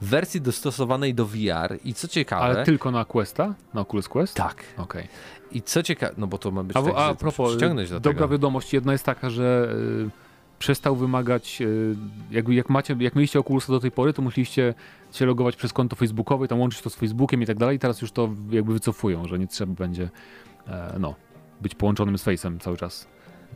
w wersji dostosowanej do VR i co ciekawe... Ale tylko na Questa? Na Oculus Quest? Tak. Okej. Okay. I co ciekawe, no bo to ma być a, tak, a, a propos, do dobra tego. wiadomość, jedna jest taka, że y, przestał wymagać, y, jakby jak macie, jak mieliście Oculusa do tej pory, to musieliście się logować przez konto facebookowe, tam łączyć to z Facebookiem i tak dalej, teraz już to jakby wycofują, że nie trzeba będzie, e, no, być połączonym z Face'em cały czas.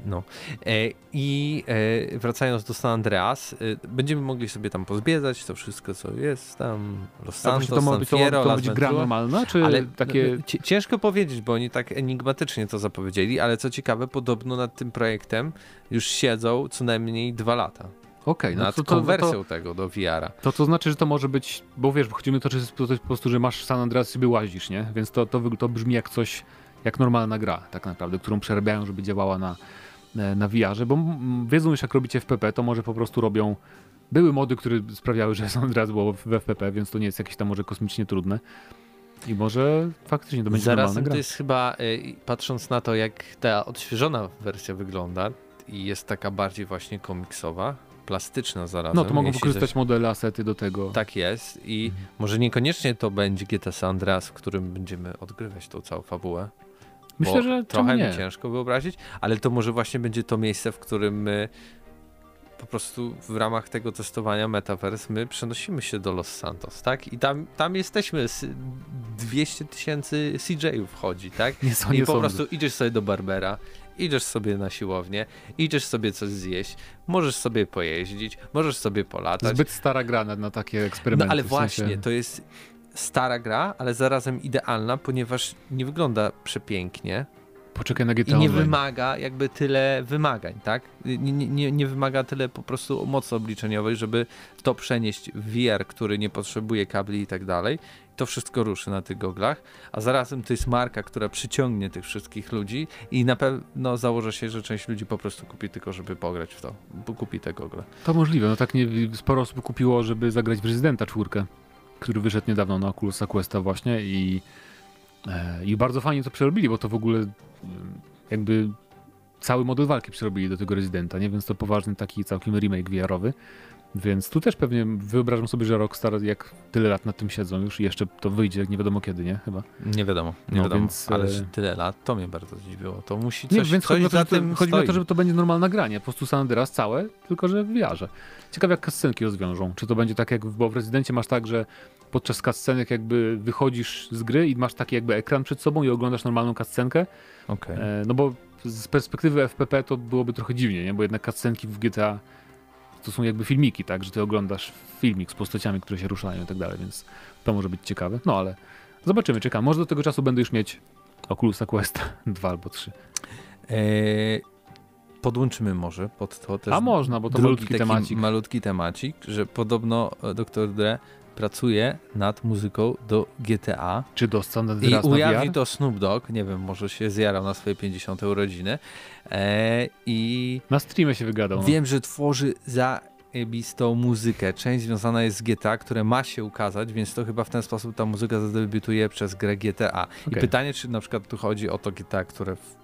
No. E, I e, wracając do San Andreas, e, będziemy mogli sobie tam pozbiedzać to wszystko, co jest tam, Los Santos, to San Fierro, to ma być gra normalna, czy ale takie... No, ciężko powiedzieć, bo oni tak enigmatycznie to zapowiedzieli, ale co ciekawe, podobno nad tym projektem już siedzą co najmniej dwa lata. Okej, okay, no nad to, to, konwersją to, tego do VR-a. To to znaczy, że to może być, bo wiesz, chodzi mi to, że to jest po prostu, że masz San Andreas sobie łazisz, nie? Więc to, to, to brzmi jak coś, jak normalna gra tak naprawdę, którą przerabiają, żeby działała na na VR-ze, bo wiedzą już jak robicie FPP, to może po prostu robią były mody, które sprawiały, że San Andreas było w FPP, więc to nie jest jakieś tam może kosmicznie trudne. I może faktycznie to będzie Zarazem gra. to jest chyba, e, patrząc na to, jak ta odświeżona wersja wygląda i jest taka bardziej właśnie komiksowa, plastyczna zarazem. No to mogą wykorzystać coś... modele, asety do tego. Tak jest i mhm. może niekoniecznie to będzie GTA San Andreas, w którym będziemy odgrywać tą całą fabułę, Myślę, że trochę mi ciężko wyobrazić, ale to może właśnie będzie to miejsce, w którym my po prostu w ramach tego testowania Metaverse my przenosimy się do Los Santos, tak? I tam, tam jesteśmy, 200 tysięcy CJ-ów wchodzi, tak? Nie I po prostu idziesz sobie do Barbera, idziesz sobie na siłownię, idziesz sobie coś zjeść, możesz sobie pojeździć, możesz sobie polatać. Zbyt stara gra na, na takie eksperymenty. No ale właśnie, sensie... to jest stara gra, ale zarazem idealna, ponieważ nie wygląda przepięknie. Poczekaj na GTA I nie Online. wymaga jakby tyle wymagań, tak? Nie, nie, nie wymaga tyle po prostu mocy obliczeniowej, żeby to przenieść w VR, który nie potrzebuje kabli i tak dalej. To wszystko ruszy na tych goglach, a zarazem to jest marka, która przyciągnie tych wszystkich ludzi i na pewno założę się, że część ludzi po prostu kupi tylko, żeby pograć w to, bo kupi te gogle. To możliwe, no tak nie, sporo osób kupiło, żeby zagrać w Rezydenta czwórkę który wyszedł niedawno na Oculusa Questa właśnie i, e, i bardzo fajnie to przerobili, bo to w ogóle e, jakby cały model walki przerobili do tego Residenta, nie? Więc to poważny taki całkiem remake VR-owy. Więc tu też pewnie wyobrażam sobie, że Rockstar jak tyle lat na tym siedzą już i jeszcze to wyjdzie nie wiadomo kiedy, nie? Chyba. Nie wiadomo, nie no, wiadomo. Więc, ale e, tyle lat, to mnie bardzo zdziwiło. To musi coś, nie, więc coś chodzi, o to, tym chodzi o to, żeby to będzie normalna granie. Po prostu San Andreas całe, tylko że w VR-ze. Ciekawe jak kascenki rozwiążą. Czy to będzie tak jak, bo w Rezydencie masz tak, że podczas cutscenek jakby wychodzisz z gry i masz taki jakby ekran przed sobą i oglądasz normalną cutscenkę. Okay. E, no bo z perspektywy FPP to byłoby trochę dziwnie, nie? Bo jednak cutscenki w GTA to są jakby filmiki, tak? Że ty oglądasz filmik z postaciami, które się ruszają i tak dalej, więc to może być ciekawe. No ale zobaczymy, czekam. Może do tego czasu będę już mieć Oculusa Quest 2 albo 3. Eee, podłączymy może pod to też. A można, bo to malutki temacik. Malutki temacik, że podobno e, Dr. Dre pracuje nad muzyką do GTA. Czy do San I ujawni to Snoop Dogg, nie wiem, może się zjarał na swoje 50 urodziny. E, I na streamie się wygadał. No. Wiem, że tworzy za zajebistą muzykę. Część związana jest z GTA, które ma się ukazać, więc to chyba w ten sposób ta muzyka zadebiutuje przez grę GTA. Okay. I pytanie, czy na przykład tu chodzi o to GTA, które w...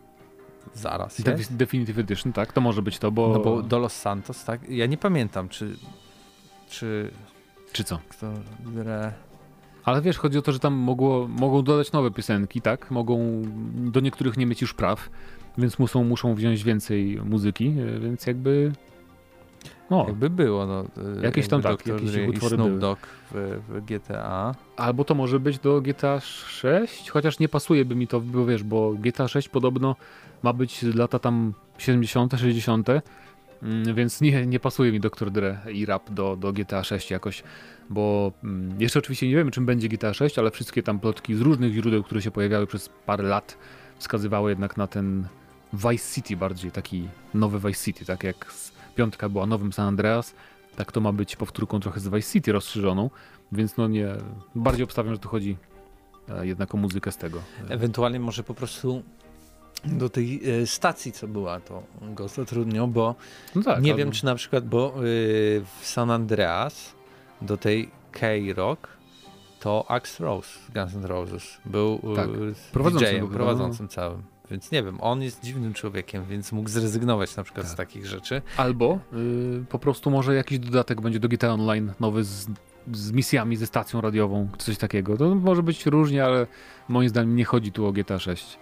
zaraz jest? Definitive Edition, tak? To może być to, bo... No bo do Los Santos, tak? Ja nie pamiętam, czy... czy czy co? Które... Ale wiesz, chodzi o to, że tam mogło, mogą dodać nowe piosenki, tak? Mogą do niektórych nie mieć już praw, więc muszą, muszą wziąć więcej muzyki, więc jakby. No. Jakby było, no. Jakieś tam tak, jakieś utwory Snoop Dogg w, w, GTA. Albo to może być do GTA 6, chociaż nie pasuje by mi to, bo wiesz, bo GTA 6 podobno ma być lata tam 70., 60., Mm, więc nie, nie pasuje mi Dr. Dre i rap do, do GTA 6 jakoś, bo mm, jeszcze oczywiście nie wiemy czym będzie GTA 6, ale wszystkie tam plotki z różnych źródeł, które się pojawiały przez parę lat wskazywały jednak na ten Vice City bardziej, taki nowy Vice City, tak jak piątka była nowym San Andreas, tak to ma być powtórką trochę z Vice City rozszerzoną, więc no nie, bardziej obstawiam, że tu chodzi e, jednak o muzykę z tego. Ewentualnie może po prostu do tej e, stacji, co była, to go zatrudnią, bo no tak, nie wiem, czy na przykład, bo e, w San Andreas do tej K-Rock to Axe Rose Guns N' Roses był e, tak, prowadzącym, DJ-em, prowadzącym no. całym. więc nie wiem, on jest dziwnym człowiekiem, więc mógł zrezygnować na przykład tak. z takich rzeczy. Albo y, po prostu może jakiś dodatek będzie do GTA Online nowy z, z misjami, ze stacją radiową, coś takiego. To może być różnie, ale moim zdaniem nie chodzi tu o GTA 6,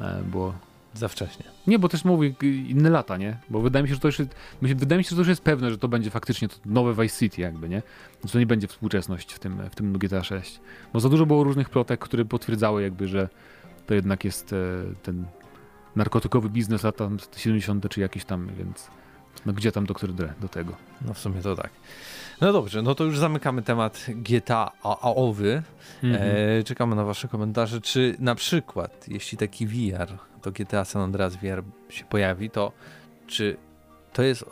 e, bo za wcześnie. Nie, bo też mówię inne lata, nie? Bo wydaje mi się, że to już jest, wydaje mi się, że to już jest pewne, że to będzie faktycznie to nowe Vice City jakby, nie? Że to nie będzie współczesność w tym, w tym GTA 6. Bo za dużo było różnych plotek, które potwierdzały jakby, że to jednak jest e, ten narkotykowy biznes lata 70 czy jakieś tam, więc no gdzie tam doktor Dre do tego? No w sumie to tak. No dobrze, no to już zamykamy temat GTA AOwy. Mm -hmm. e, czekamy na wasze komentarze. Czy na przykład, jeśli taki VR, to GTA San Andreas VR się pojawi, to czy to jest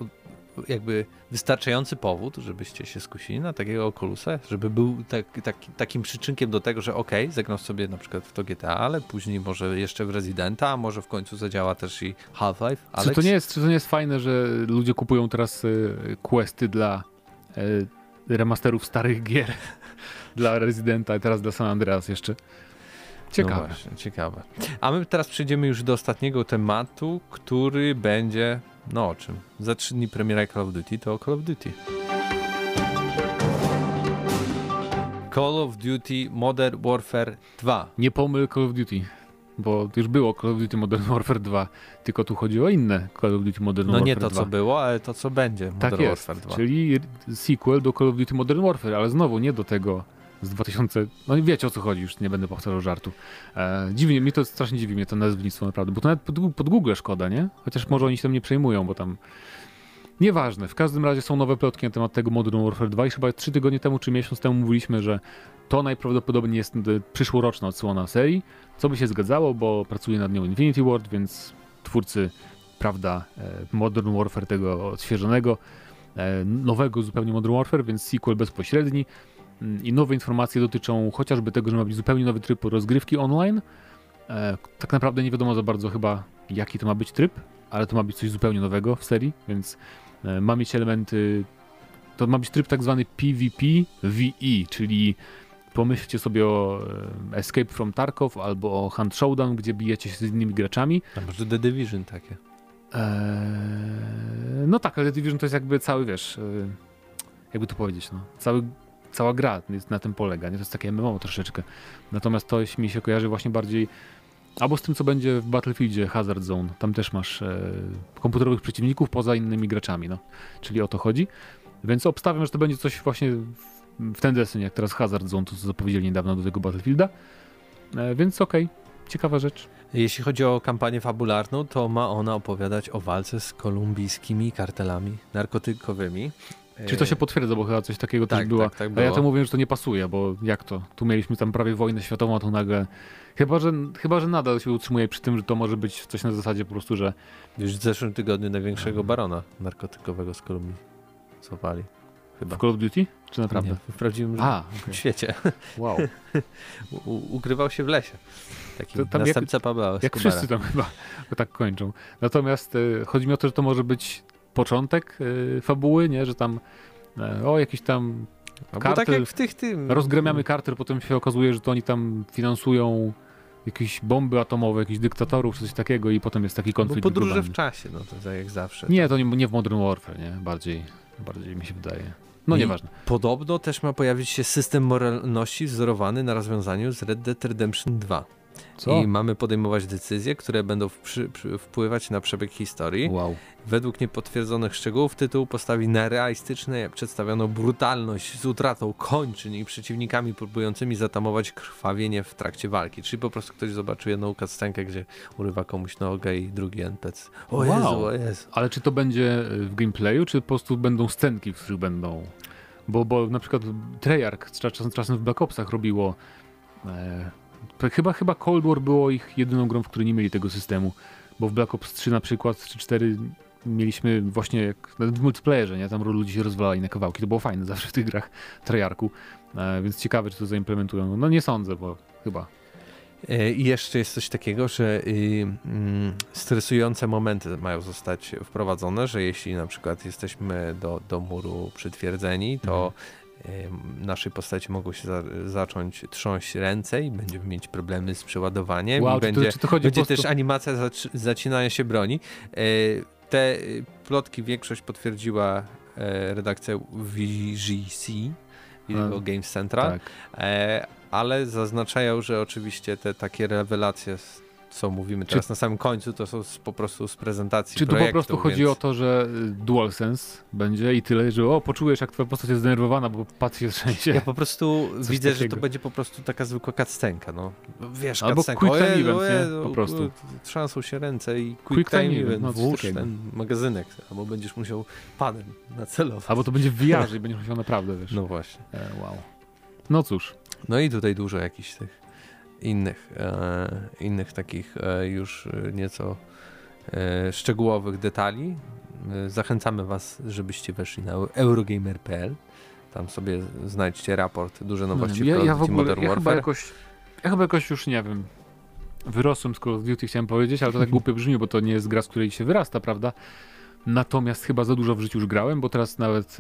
jakby wystarczający powód, żebyście się skusili na takiego Oculusa, żeby był tak, tak, takim przyczynkiem do tego, że ok, zagram sobie na przykład w to GTA, ale później może jeszcze w Residenta, a może w końcu zadziała też i Half-Life. Czy to, nie jest, czy to nie jest fajne, że ludzie kupują teraz y, questy dla y, remasterów starych gier dla Residenta i teraz dla San Andreas jeszcze? Ciekawe. No właśnie, ciekawe. A my teraz przejdziemy już do ostatniego tematu, który będzie no o czym? Za trzy dni premiera Call of Duty to Call of Duty. Call of Duty Modern Warfare 2. Nie pomyl Call of Duty, bo już było Call of Duty Modern Warfare 2, tylko tu chodzi o inne Call of Duty Modern no Warfare 2. No nie to, 2. co było, ale to, co będzie Modern tak jest, Warfare 2. Czyli sequel do Call of Duty Modern Warfare, ale znowu nie do tego z 2000, no wiecie o co chodzi, już nie będę powtarzał żartu. E, dziwnie, mi to strasznie dziwi mnie to nazwnictwo naprawdę, bo to nawet pod, pod Google szkoda, nie? Chociaż może oni się tym nie przejmują, bo tam... Nieważne, w każdym razie są nowe plotki na temat tego Modern Warfare 2 i chyba trzy tygodnie temu czy miesiąc temu mówiliśmy, że to najprawdopodobniej jest przyszłoroczna odsłona serii, co by się zgadzało, bo pracuje nad nią Infinity Ward, więc twórcy, prawda, e, Modern Warfare tego odświeżonego, e, nowego zupełnie Modern Warfare, więc sequel bezpośredni, i nowe informacje dotyczą chociażby tego, że ma być zupełnie nowy tryb rozgrywki online. E, tak naprawdę nie wiadomo za bardzo chyba, jaki to ma być tryb, ale to ma być coś zupełnie nowego w serii, więc e, ma mieć elementy. To ma być tryb tak zwany PvP VE, czyli pomyślcie sobie o e, Escape from Tarkov albo o Hunt Showdown, gdzie bijecie się z innymi graczami. A może The Division takie? Eee, no tak, ale The Division to jest jakby cały, wiesz, jakby to powiedzieć, no, cały cała gra na tym polega, nie? To jest takie MMO troszeczkę. Natomiast to mi się kojarzy właśnie bardziej albo z tym, co będzie w Battlefieldzie Hazard Zone. Tam też masz e, komputerowych przeciwników poza innymi graczami, no. Czyli o to chodzi. Więc obstawiam, że to będzie coś właśnie w, ten deseń, jak teraz Hazard Zone, to co zapowiedzieli niedawno do tego Battlefielda. E, więc okej, okay. ciekawa rzecz. Jeśli chodzi o kampanię fabularną, to ma ona opowiadać o walce z kolumbijskimi kartelami narkotykowymi. Czy to się potwierdza, bo chyba coś takiego tak, też było. Tak, tak było. A ja to mówię, że to nie pasuje, bo jak to? Tu mieliśmy tam prawie wojnę światową, a tu nagle... Chyba że, chyba, że nadal się utrzymuje przy tym, że to może być coś na zasadzie po prostu, że... Już w zeszłym tygodniu największego barona narkotykowego z Kolumbii złapali. Chyba. W Call of Duty? Czy naprawdę? Nie, w prawdziwym a, okay. świecie. Wow. U, ukrywał się w lesie. Taki to, tam następca jak, Pabla Jak wszyscy tam chyba tak kończą. Natomiast y, chodzi mi o to, że to może być początek y, fabuły, nie? Że tam y, o jakiś tam no kartel, tak jak w tych tym... rozgramiamy kartel, potem się okazuje, że to oni tam finansują jakieś bomby atomowe, jakichś dyktatorów, coś takiego i potem jest taki konflikt. Bo podróże w czasie, no to tak jak zawsze. Nie, tak. to nie, nie w Modern Warfare, nie? Bardziej, bardziej mi się wydaje. No I nieważne. Podobno też ma pojawić się system moralności wzorowany na rozwiązaniu z Red Dead Redemption 2. Co? I mamy podejmować decyzje, które będą przy, przy, wpływać na przebieg historii. Wow. Według niepotwierdzonych szczegółów tytuł postawi na realistyczne przedstawiono brutalność z utratą kończyn i przeciwnikami próbującymi zatamować krwawienie w trakcie walki. Czyli po prostu ktoś zobaczy jedną scenkę, gdzie urywa komuś nogę i drugi NPC. O wow. Jezu, o Jezu. Ale czy to będzie w gameplayu, czy po prostu będą scenki, w których będą... Bo, bo na przykład Treyarch czasem, czasem w Black Opsach robiło e, Chyba, chyba Cold War było ich jedyną grą, w której nie mieli tego systemu, bo w Black Ops 3 na przykład, czy 4 mieliśmy właśnie jak w multiplayerze, nie? Tam ludzie się rozwalali na kawałki, to było fajne zawsze w tych grach Treyarchu, e, więc ciekawe, czy to zaimplementują. No nie sądzę, bo chyba. E, I jeszcze jest coś takiego, że y, mm, stresujące momenty mają zostać wprowadzone, że jeśli na przykład jesteśmy do, do muru przytwierdzeni, to mhm naszej postaci mogą się za, zacząć trząść ręce i będziemy mieć problemy z przeładowaniem wow, i będzie, to, to będzie też animacja zacinania się broni. Te plotki większość potwierdziła redakcja VGC, Video Games Central, tak. ale zaznaczają, że oczywiście te takie rewelacje co mówimy teraz Czy... na samym końcu, to są z, po prostu z prezentacji Czy projektu, tu po prostu więc... chodzi o to, że y, DualSense będzie i tyle, że o, poczujesz jak twoja postać jest zdenerwowana, bo patrzy się trzęsie. Ja po prostu Coś widzę, takiego. że to będzie po prostu taka zwykła cutscenka, no. Wiesz, Albo quick time event, nie? Po prostu. Trzęsą się ręce i quick, quick time, time event, no, włóż ten magazynek, albo będziesz musiał padem nacelować. Albo to będzie w VR i będziesz musiał naprawdę, wiesz. No właśnie. E, wow. No cóż. No i tutaj dużo jakichś tych innych, e, innych takich e, już nieco e, szczegółowych detali. Zachęcamy Was, żebyście weszli na eurogamer.pl. Tam sobie znajdźcie raport, duże no nowości no, ja, ja w ogóle, Modern ja Chyba jakoś, ja chyba jakoś już nie wiem. Wyrosłem z Call of Duty, chciałem powiedzieć, ale to tak głupio brzmi, bo to nie jest gra, z której się wyrasta, prawda? Natomiast chyba za dużo w życiu już grałem, bo teraz nawet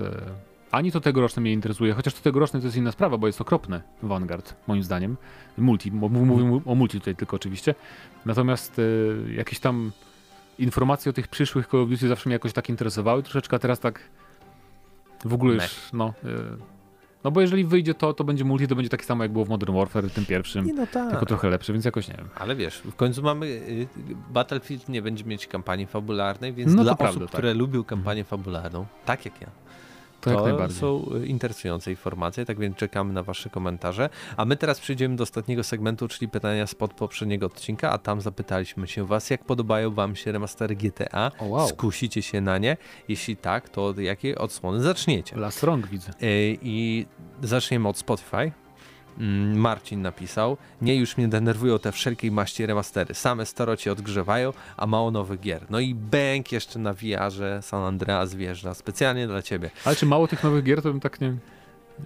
ani to tegoroczne mnie interesuje, chociaż to tegoroczne to jest inna sprawa, bo jest okropne Vanguard, moim zdaniem. Multi, mówimy o multi tutaj tylko oczywiście. Natomiast y, jakieś tam informacje o tych przyszłych Call of Duty zawsze mnie jakoś tak interesowały troszeczkę, a teraz tak w ogóle już, no... Y, no bo jeżeli wyjdzie to, to będzie multi, to będzie takie samo jak było w Modern Warfare, tym pierwszym, no tak. tylko trochę lepsze, więc jakoś nie wiem. Ale wiesz, w końcu mamy, y, Battlefield nie będzie mieć kampanii fabularnej, więc no dla osób, prawda, które tak. lubią kampanię fabularną, tak jak ja, to, to są e, interesujące informacje, tak więc czekamy na Wasze komentarze. A my teraz przejdziemy do ostatniego segmentu, czyli pytania spod poprzedniego odcinka, a tam zapytaliśmy się Was, jak podobają Wam się remastery GTA? Oh, wow. Skusicie się na nie? Jeśli tak, to od jakiej odsłony zaczniecie? Last Rong widzę. E, I zaczniemy od Spotify. Mm, Marcin napisał, nie już mnie denerwują te wszelkiej maści remastery, same starocie odgrzewają, a mało nowych gier. No i bęk jeszcze na VR-ze San Andreas wjeżdża, specjalnie dla ciebie. Ale czy mało tych nowych gier, to bym tak nie...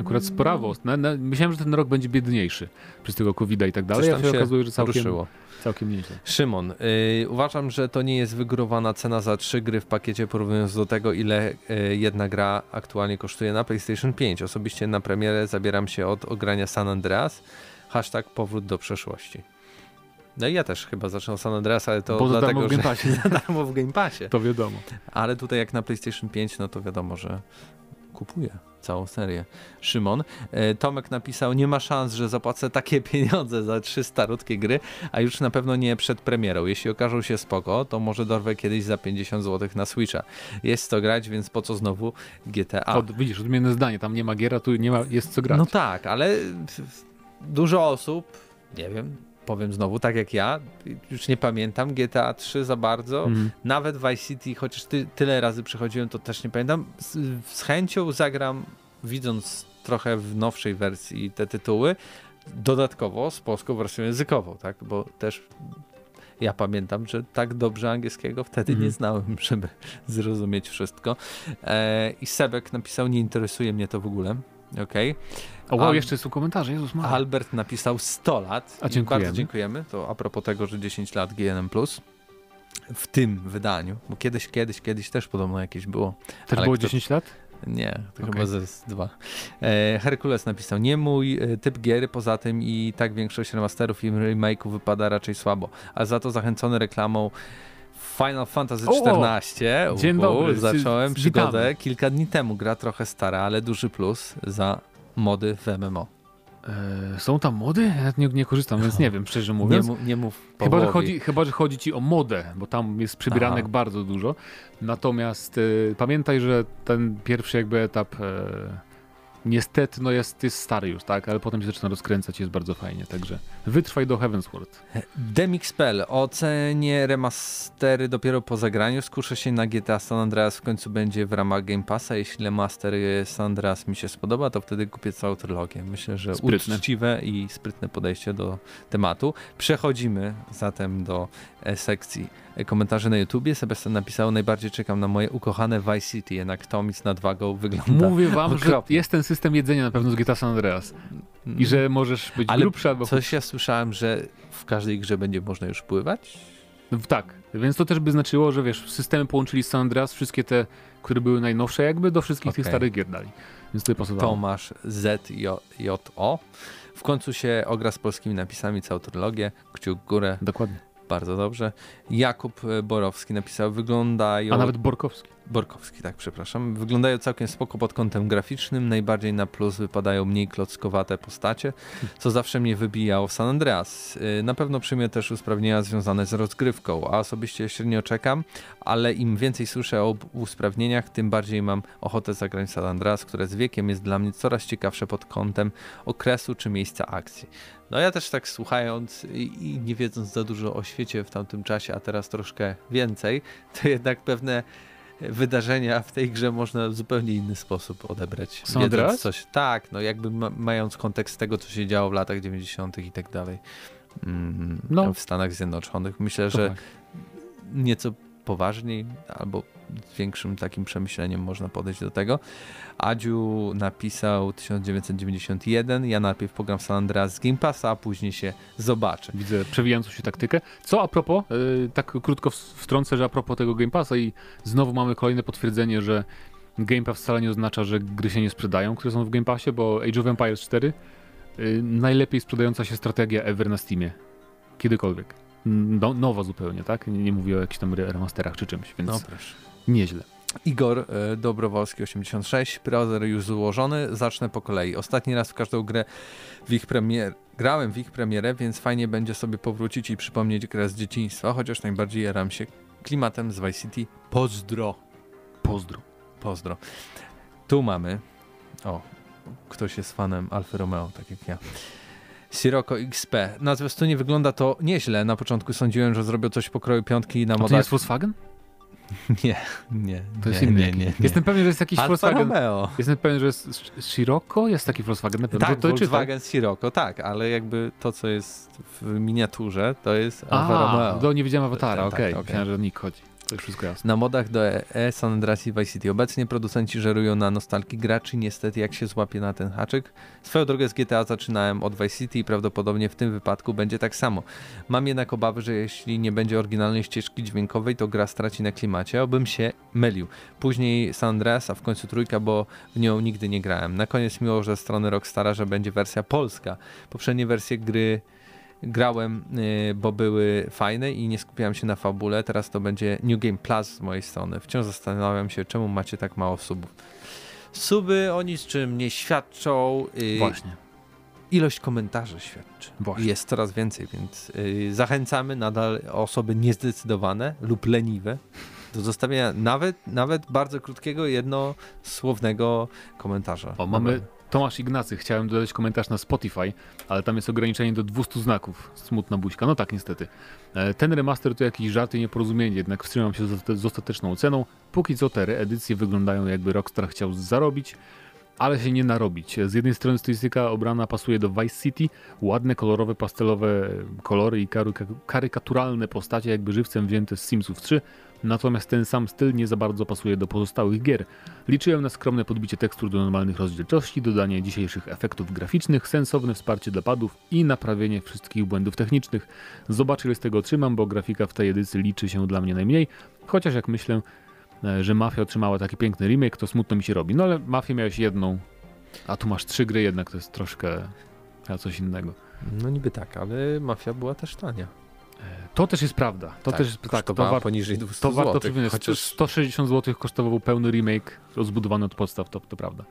Akurat sprawo. Na, na, myślałem, że ten rok będzie biedniejszy przez tego covid i tak dalej, a się, się okazuje, że całkiem, ruszyło. całkiem nieźle. Szymon, yy, uważam, że to nie jest wygórowana cena za trzy gry w pakiecie, porównując do tego, ile yy, jedna gra aktualnie kosztuje na PlayStation 5. Osobiście na premierę zabieram się od ogrania San Andreas. Hashtag powrót do przeszłości. No i ja też chyba zacznę San Andreas, ale to Bo dlatego, że Game Passie. darmo w Game Passie. To wiadomo. Ale tutaj jak na PlayStation 5, no to wiadomo, że kupuję całą serię. Szymon. E, Tomek napisał, nie ma szans, że zapłacę takie pieniądze za trzy starutkie gry, a już na pewno nie przed premierą. Jeśli okażą się spoko, to może dorwę kiedyś za 50 zł na Switcha. Jest to grać, więc po co znowu GTA? Od, widzisz, odmienne zdanie, tam nie ma giera, tu nie ma, jest co grać. No tak, ale dużo osób, nie wiem, powiem znowu, tak jak ja, już nie pamiętam GTA 3 za bardzo, mm. nawet Vice City, chociaż ty, tyle razy przechodziłem, to też nie pamiętam. Z, z, chęcią zagram, widząc trochę w nowszej wersji te tytuły, dodatkowo z polską wersją językową, tak, bo też ja pamiętam, że tak dobrze angielskiego wtedy mm. nie mhm. znałem, żeby zrozumieć wszystko. E, I Sebek napisał, nie interesuje mnie to w ogóle. Okej. Okay. O wow, Al jeszcze są komentarze, Jezus Maria. Albert napisał 100 lat. A dziękujemy. Bardzo dziękujemy. To a propos tego, że 10 lat GNM+. W tym wydaniu, bo kiedyś, kiedyś, kiedyś też podobno jakieś było. Też było kto... 10 lat? Nie, to okay. chyba ze dwa. E, Herkules napisał, nie mój e, typ giery, poza tym i tak większość remasterów i remake'ów wypada raczej słabo, a za to zachęcony reklamą Final Fantasy XIV. Dzień dobry. Zacząłem przygodę Witamy. kilka dni temu. Gra trochę stara, ale duży plus za mody w MMO. E, są tam mody? Ja nie, nie korzystam, więc nie wiem, szczerze mówiąc. Nie, nie mów chyba że, chodzi, chyba, że chodzi ci o modę, bo tam jest przybieranek Aha. bardzo dużo. Natomiast e, pamiętaj, że ten pierwszy jakby etap e, niestety no jest, jest stary już, tak, ale potem się zaczyna rozkręcać i jest bardzo fajnie, także wytrwaj do Heavensward. Demixpel, ocenię remastery dopiero po zagraniu, skuszę się na GTA San Andreas, w końcu będzie w ramach Game Passa, jeśli remaster San Andreas mi się spodoba, to wtedy kupię całą trylogię. Myślę, że sprytne. uczciwe i sprytne podejście do tematu. Przechodzimy zatem do e, sekcji komentarze na YouTubie. Sebastian napisał, najbardziej czekam na moje ukochane Vice City, jednak to mi z nadwagą wygląda Mówię wam, okropnie. że jest ten system jedzenia na pewno z GTA San Andreas i że możesz być Ale grubszy albo... coś ja słyszałem, że w każdej grze będzie można już pływać? Tak, więc to też by znaczyło, że wiesz, systemy połączyli z San Andreas, wszystkie te, które były najnowsze jakby, do wszystkich okay. tych starych gier dali. Więc to pasowało. Tomasz ZJO. W końcu się ogra z polskimi napisami, całą trylogię, kciuk w górę. Dokładnie. Bardzo dobrze. Jakub Borowski napisał, wyglądają... A nawet Borkowski. Borkowski, tak, przepraszam. Wyglądają całkiem spoko pod kątem graficznym. Najbardziej na plus wypadają mniej klockowate postacie, co zawsze mnie wybijało w San Andreas. Y, na pewno przyjmie też usprawnienia związane z rozgrywką, a osobiście średnio czekam, ale im więcej słyszę o usprawnieniach, tym bardziej mam ochotę zagrać San Andreas, które z wiekiem jest dla mnie coraz ciekawsze pod kątem okresu czy miejsca akcji. No ja też tak słuchając i, i nie wiedząc za dużo o świecie w tamtym czasie, a teraz troszkę więcej, to jednak pewne wydarzenia w tej grze można w zupełnie inny sposób odebrać. Są wiedząc coś. Tak, no jakby ma, mając kontekst tego, co się działo w latach 90. i tak dalej. Mm, no. W Stanach Zjednoczonych. Myślę, to że tak. nieco poważniej albo z większym takim przemyśleniem można podejść do tego. Adziu napisał 1991, ja najpierw pogram San Andreas z Game Passa, a później się zobaczę. Widzę przewijającą się taktykę. Co a propos, yy, tak krótko wtrącę, że a propos tego Game Passa i znowu mamy kolejne potwierdzenie, że Game Pass wcale nie oznacza, że gry się nie sprzedają, które są w Game Passie, bo Age of Empires 4 yy, najlepiej sprzedająca się strategia ever na Steamie. Kiedykolwiek. No, nowa zupełnie, tak? Nie, nie mówię o jakichś tam remasterach czy czymś, więc no, proszę. nieźle. Igor e, Dobrowolski 86, browser już złożony, zacznę po kolei. Ostatni raz w każdą grę w ich premier grałem w ich premierę, więc fajnie będzie sobie powrócić i przypomnieć grę z dzieciństwa, chociaż najbardziej jaram się klimatem z Vice City. Pozdro. Pozdro. Pozdro. Tu mamy, o, ktoś jest fanem Alfa Romeo, tak jak ja. Sirocco XP. Na zwiastunie wygląda to nieźle. Na początku sądziłem, że zrobią coś pokroju piątki na modach. To jest Volkswagen? Nie, nie. To jest nie, inny. Nie, nie, nie, Jestem pewien, że jest jakiś Alfa Volkswagen. Romeo. Jestem pewien, że jest Sirocco? Jest taki Volkswagen. Tak, to, Volkswagen czy, tak? Sirocco, tak, ale jakby to, co jest w miniaturze, to jest Alfa A, Romeo. To nie widziałem awatara, tak, okej. Okay. okay. Myślałem, że o Nick chodzi. To już wszystko jasne. Na modach do EE San Andreas i Vice City. Obecnie producenci żerują na nostalgii graczy, niestety jak się złapie na ten haczyk. Swoją drogę z GTA zaczynałem od Vice City i prawdopodobnie w tym wypadku będzie tak samo. Mam jednak obawy, że jeśli nie będzie oryginalnej ścieżki dźwiękowej, to gra straci na klimacie, obym się mylił. Później San Andreas, a w końcu trójka, bo w nią nigdy nie grałem. Na koniec miło, że strony Rockstara, że będzie wersja polska. Poprzednie wersje gry grałem, y, bo były fajne i nie skupiałem się na fabule. Teraz to będzie New Game Plus z mojej strony. Wciąż zastanawiam się, czemu macie tak mało subów. Suby o niczym nie świadczą. Y, Właśnie. Ilość komentarzy świadczy. Właśnie. Jest coraz więcej, więc y, zachęcamy nadal osoby niezdecydowane lub leniwe do zostawienia nawet, nawet bardzo krótkiego, jednosłownego komentarza. O, mamy Tomasz Ignacy, chciałem dodać komentarz na Spotify, ale tam jest ograniczenie do 200 znaków. Smutna buźka. No tak, niestety. E, ten remaster to jakiś żart i nieporozumienie, jednak wstrzymam się z ostateczną oceną. Póki co te edycje wyglądają jakby Rockstar chciał zarobić, ale się nie narobić. Z jednej strony stylistyka obrana pasuje do Vice City, ładne, kolorowe, pastelowe kolory i karykaturalne postacie, jakby żywcem wzięte z Simsów 3, natomiast ten sam styl nie za bardzo pasuje do pozostałych gier. Liczyłem na skromne podbicie tekstur do normalnych rozdzielczości, dodanie dzisiejszych efektów graficznych, sensowne wsparcie dla padów i naprawienie wszystkich błędów technicznych. Zobaczę ile z tego otrzymam, bo grafika w tej edycji liczy się dla mnie najmniej, chociaż jak myślę, e, że Mafia otrzymała taki piękny remake, to smutno mi się robi. No ale Mafię miałeś jedną, a tu masz trzy gry jednak, to jest troszkę coś innego. No niby tak, ale Mafia była też tania. To też jest prawda. To tak, też jest tak, to war, poniżej 200 to warto przypomnieć. Chociaż... 160 zł kosztował pełny remake rozbudowany od podstaw, to, to prawda.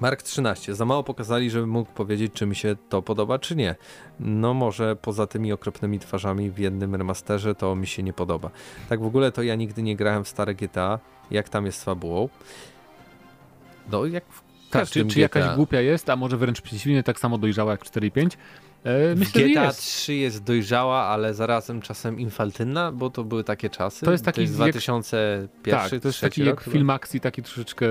Mark 13. Za mało pokazali, żebym mógł powiedzieć, czy mi się to podoba, czy nie. No może poza tymi okropnymi twarzami w jednym remasterze to mi się nie podoba. Tak w ogóle to ja nigdy nie grałem w stare GTA. Jak tam jest z fabułą? No jak w tak, czy, czy jakaś głupia jest, a może wręcz przeciwnie, tak samo dojrzała jak 4 i 5? Myślę, GTA jest. 3 jest dojrzała, ale zarazem czasem infaltynna, bo to były takie czasy. To jest taki to jest 2001 Tak, to jest taki jak film akcji, taki troszeczkę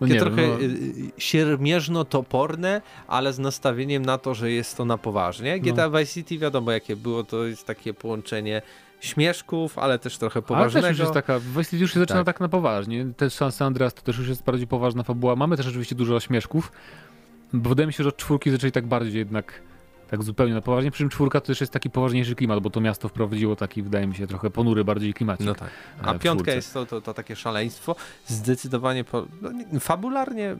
no takie trochę no... Y, y, siermierzno-toporne, ale z nastawieniem na to, że jest to na poważnie. GTA no. Vice City wiadomo jakie było, to jest takie połączenie śmieszków, ale też trochę poważnego. Ale też już jest taka, Vice City już się zaczyna tak. tak na poważnie. Też San Andreas to też już jest bardziej poważna fabuła. Mamy też oczywiście dużo śmieszków, bo wydaje mi się, że od czwórki zaczęli tak bardziej jednak tak zupełnie na poważnie. Przy czym czwórka to też jest taki poważniejszy klimat, bo to miasto wprowadziło taki, wydaje mi się, trochę ponury bardziej klimat. No tak. A piątka jest to, to, to, takie szaleństwo. Zdecydowanie, po, no, fabularnie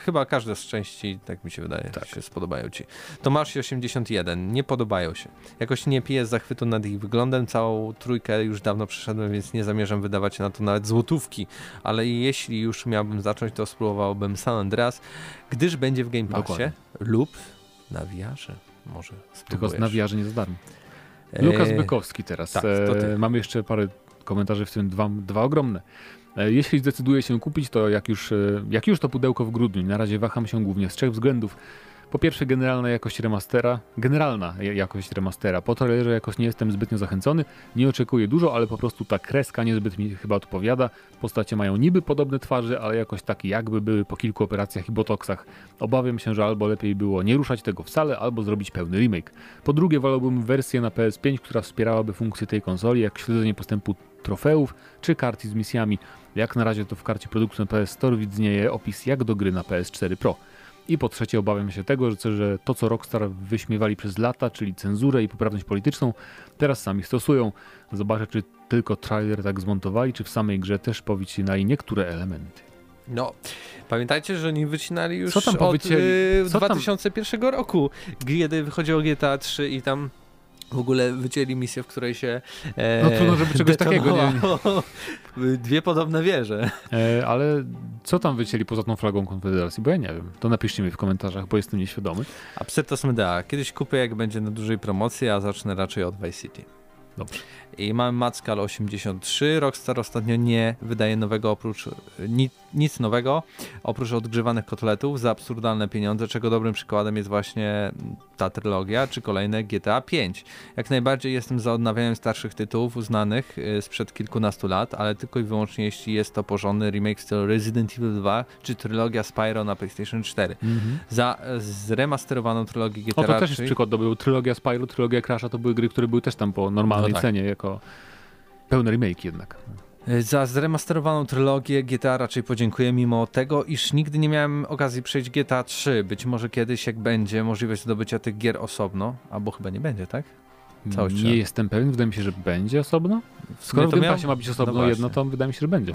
chyba każda z części, tak mi się wydaje, tak. się spodobają ci. Tomasz 81, nie podobają się. Jakoś nie piję zachwytu nad ich wyglądem, całą trójkę już dawno przeszedłem, więc nie zamierzam wydawać na to nawet złotówki, ale jeśli już miałbym zacząć, to spróbowałbym San Andreas, gdyż będzie w Game Passie Dokładnie. lub na VR-ze może Tylko z nawiarze nie za darmo. Lukas Bykowski teraz. Tak, e, mamy jeszcze parę komentarzy, w tym dwa, dwa ogromne. E, jeśli zdecyduję się kupić, to jak już, e, jak już to pudełko w grudniu. Na razie waham się głównie z trzech względów. Po pierwsze, generalna jakość remastera, generalna jakość remastera. Po trailerze jakoś nie jestem zbytnio zachęcony, nie oczekuję dużo, ale po prostu ta kreska niezbyt mi chyba odpowiada. Postacie mają niby podobne twarze, ale jakoś tak jakby były po kilku operacjach i botoksach. Obawiam się, że albo lepiej było nie ruszać tego wcale, albo zrobić pełny remake. Po drugie, wolałbym wersję na PS5, która wspierałaby funkcje tej konsoli, jak śledzenie postępu trofeów czy karty z misjami. Jak na razie to w karcie produktu na PS Store widnieje opis jak do gry na PS4 Pro. I po trzecie obawiam się tego, że to co Rockstar wyśmiewali przez lata, czyli cenzurę i poprawność polityczną, teraz sami stosują. Zobaczę, czy tylko trailer tak zmontowali, czy w samej grze też powycinali niektóre elementy. No, pamiętajcie, że oni wycinali już co tam od y, 2001 tam? roku, kiedy wychodziło GTA 3 i tam w ogóle wycięli misję, w której się. E, no trudno, żeby czegoś takiego nie. Dwie podobne wieże. E, ale co tam wycięli poza tą flagą Konfederacji? Bo ja nie wiem. To napiszcie mi w komentarzach, bo jestem nieświadomy. Absyrtos Medea. Kiedyś kupię, jak będzie na dużej promocji, a zacznę raczej od Vice City. Dobrze. I mamy Matscal 83. Rockstar ostatnio nie wydaje nowego oprócz nic, nic nowego, oprócz odgrzewanych kotletów za absurdalne pieniądze, czego dobrym przykładem jest właśnie ta trylogia, czy kolejne GTA 5. Jak najbardziej jestem za odnawianiem starszych tytułów uznanych y, sprzed kilkunastu lat, ale tylko i wyłącznie jeśli jest to porządny remake stylu Resident Evil 2, czy trylogia Spyro na PlayStation 4. Mhm. Za zremasterowaną trylogię GTA O, to też jest przykład, to był trylogia Spyro, trylogia Crasha, to były gry, które były też tam po normalnej no tak. cenie, jako pełny remake jednak. Za zremasterowaną trylogię GTA raczej podziękuję, mimo tego, iż nigdy nie miałem okazji przejść GTA 3. Być może kiedyś, jak będzie możliwość zdobycia tych gier osobno, albo chyba nie będzie, tak? Całość nie jestem pewien, wydaje mi się, że będzie osobno. Skoro w Game Passie ma być osobno no jedno, to wydaje mi się, że będzie.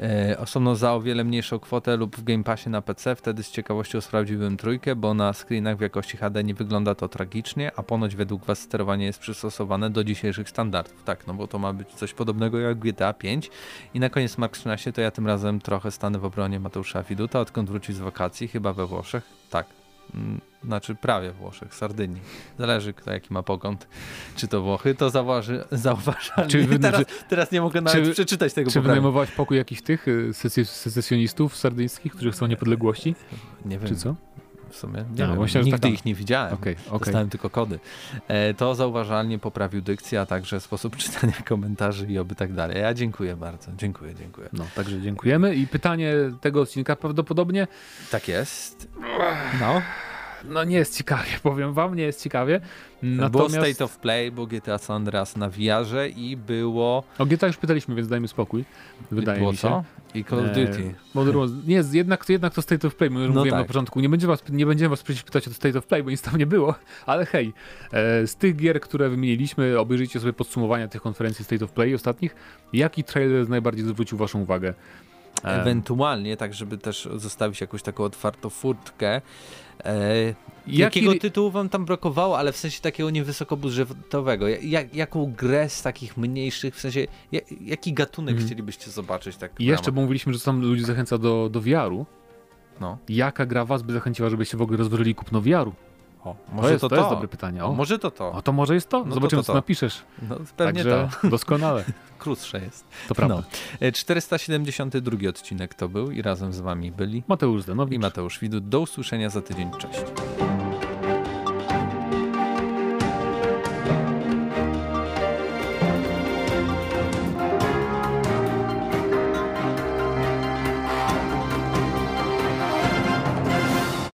E, osobno za o wiele mniejszą kwotę lub w Game Passie na PC, wtedy z ciekawością sprawdziłbym trójkę, bo na screenach w jakości HD nie wygląda to tragicznie, a ponoć według Was sterowanie jest przystosowane do dzisiejszych standardów. Tak, no bo to ma być coś podobnego jak GTA 5. I na koniec Mark 13 to ja tym razem trochę stanę w obronie Mateusza Fiduta, odkąd wrócił z wakacji, chyba we Włoszech. Tak, znaczy prawie Włoszech, Sardynii. Zależy kto jaki ma pogląd. Czy to Włochy, to zauważy, zauważalnie. Czy wy, teraz, teraz nie mogę nawet czy, przeczytać tego Czy wynajmowałeś pokój jakichś tych y, secesjonistów sardyńskich, którzy chcą niepodległości? Nie wiem. Czy co? W sumie. Nie no, wiem, nigdy taka... ich nie widziałem. Okay, okay. Dostałem tylko kody. E, to zauważalnie poprawił dykcję, a także sposób czytania komentarzy i oby tak dalej. Ja dziękuję bardzo. Dziękuję, dziękuję. No, także dziękujemy i pytanie tego odcinka prawdopodobnie. Tak jest. No. No nie jest ciekawie, powiem wam, nie jest ciekawie. Natomiast... Było State of Play, było GTA San Andreas na VR i było... O GTA już pytaliśmy, więc dajmy spokój. Wydaje było mi się. co? I Call of Duty. E, nie, jednak, jednak to State of Play, my no mówiłem tak. na początku. Nie będziemy, was, nie będziemy was pytać o State of Play, bo nic tam nie było, ale hej, e, z tych gier, które wymieniliśmy, obejrzyjcie sobie podsumowania tych konferencji State of Play ostatnich. Jaki trailer najbardziej zwrócił waszą uwagę? E, Ewentualnie, tak żeby też zostawić jakąś taką otwartą furtkę. E, jakiego Jaki... tytułu wam tam brakowało, ale w sensie takiego niewysokobudżetowego? Jak, jaką grę z takich mniejszych, w sensie jak, jaki gatunek mm. chcielibyście zobaczyć? Tak I jeszcze, bo mówiliśmy, że tam ludzi zachęca do, do VR-u. No. Jaka gra was by zachęciła, żebyście w ogóle rozważyli kupno VR-u? O, może to jest, to, to, jest dobre pytanie. O. może to to. O, to może jest to? No Zobaczymy, to, co napiszesz. No, pewnie Także to. doskonale. Krótsze jest. To prawda. No. 472 e, odcinek to był i razem z wami byli Mateusz Zdanowicz i Mateusz Widut. Do usłyszenia za tydzień. Cześć.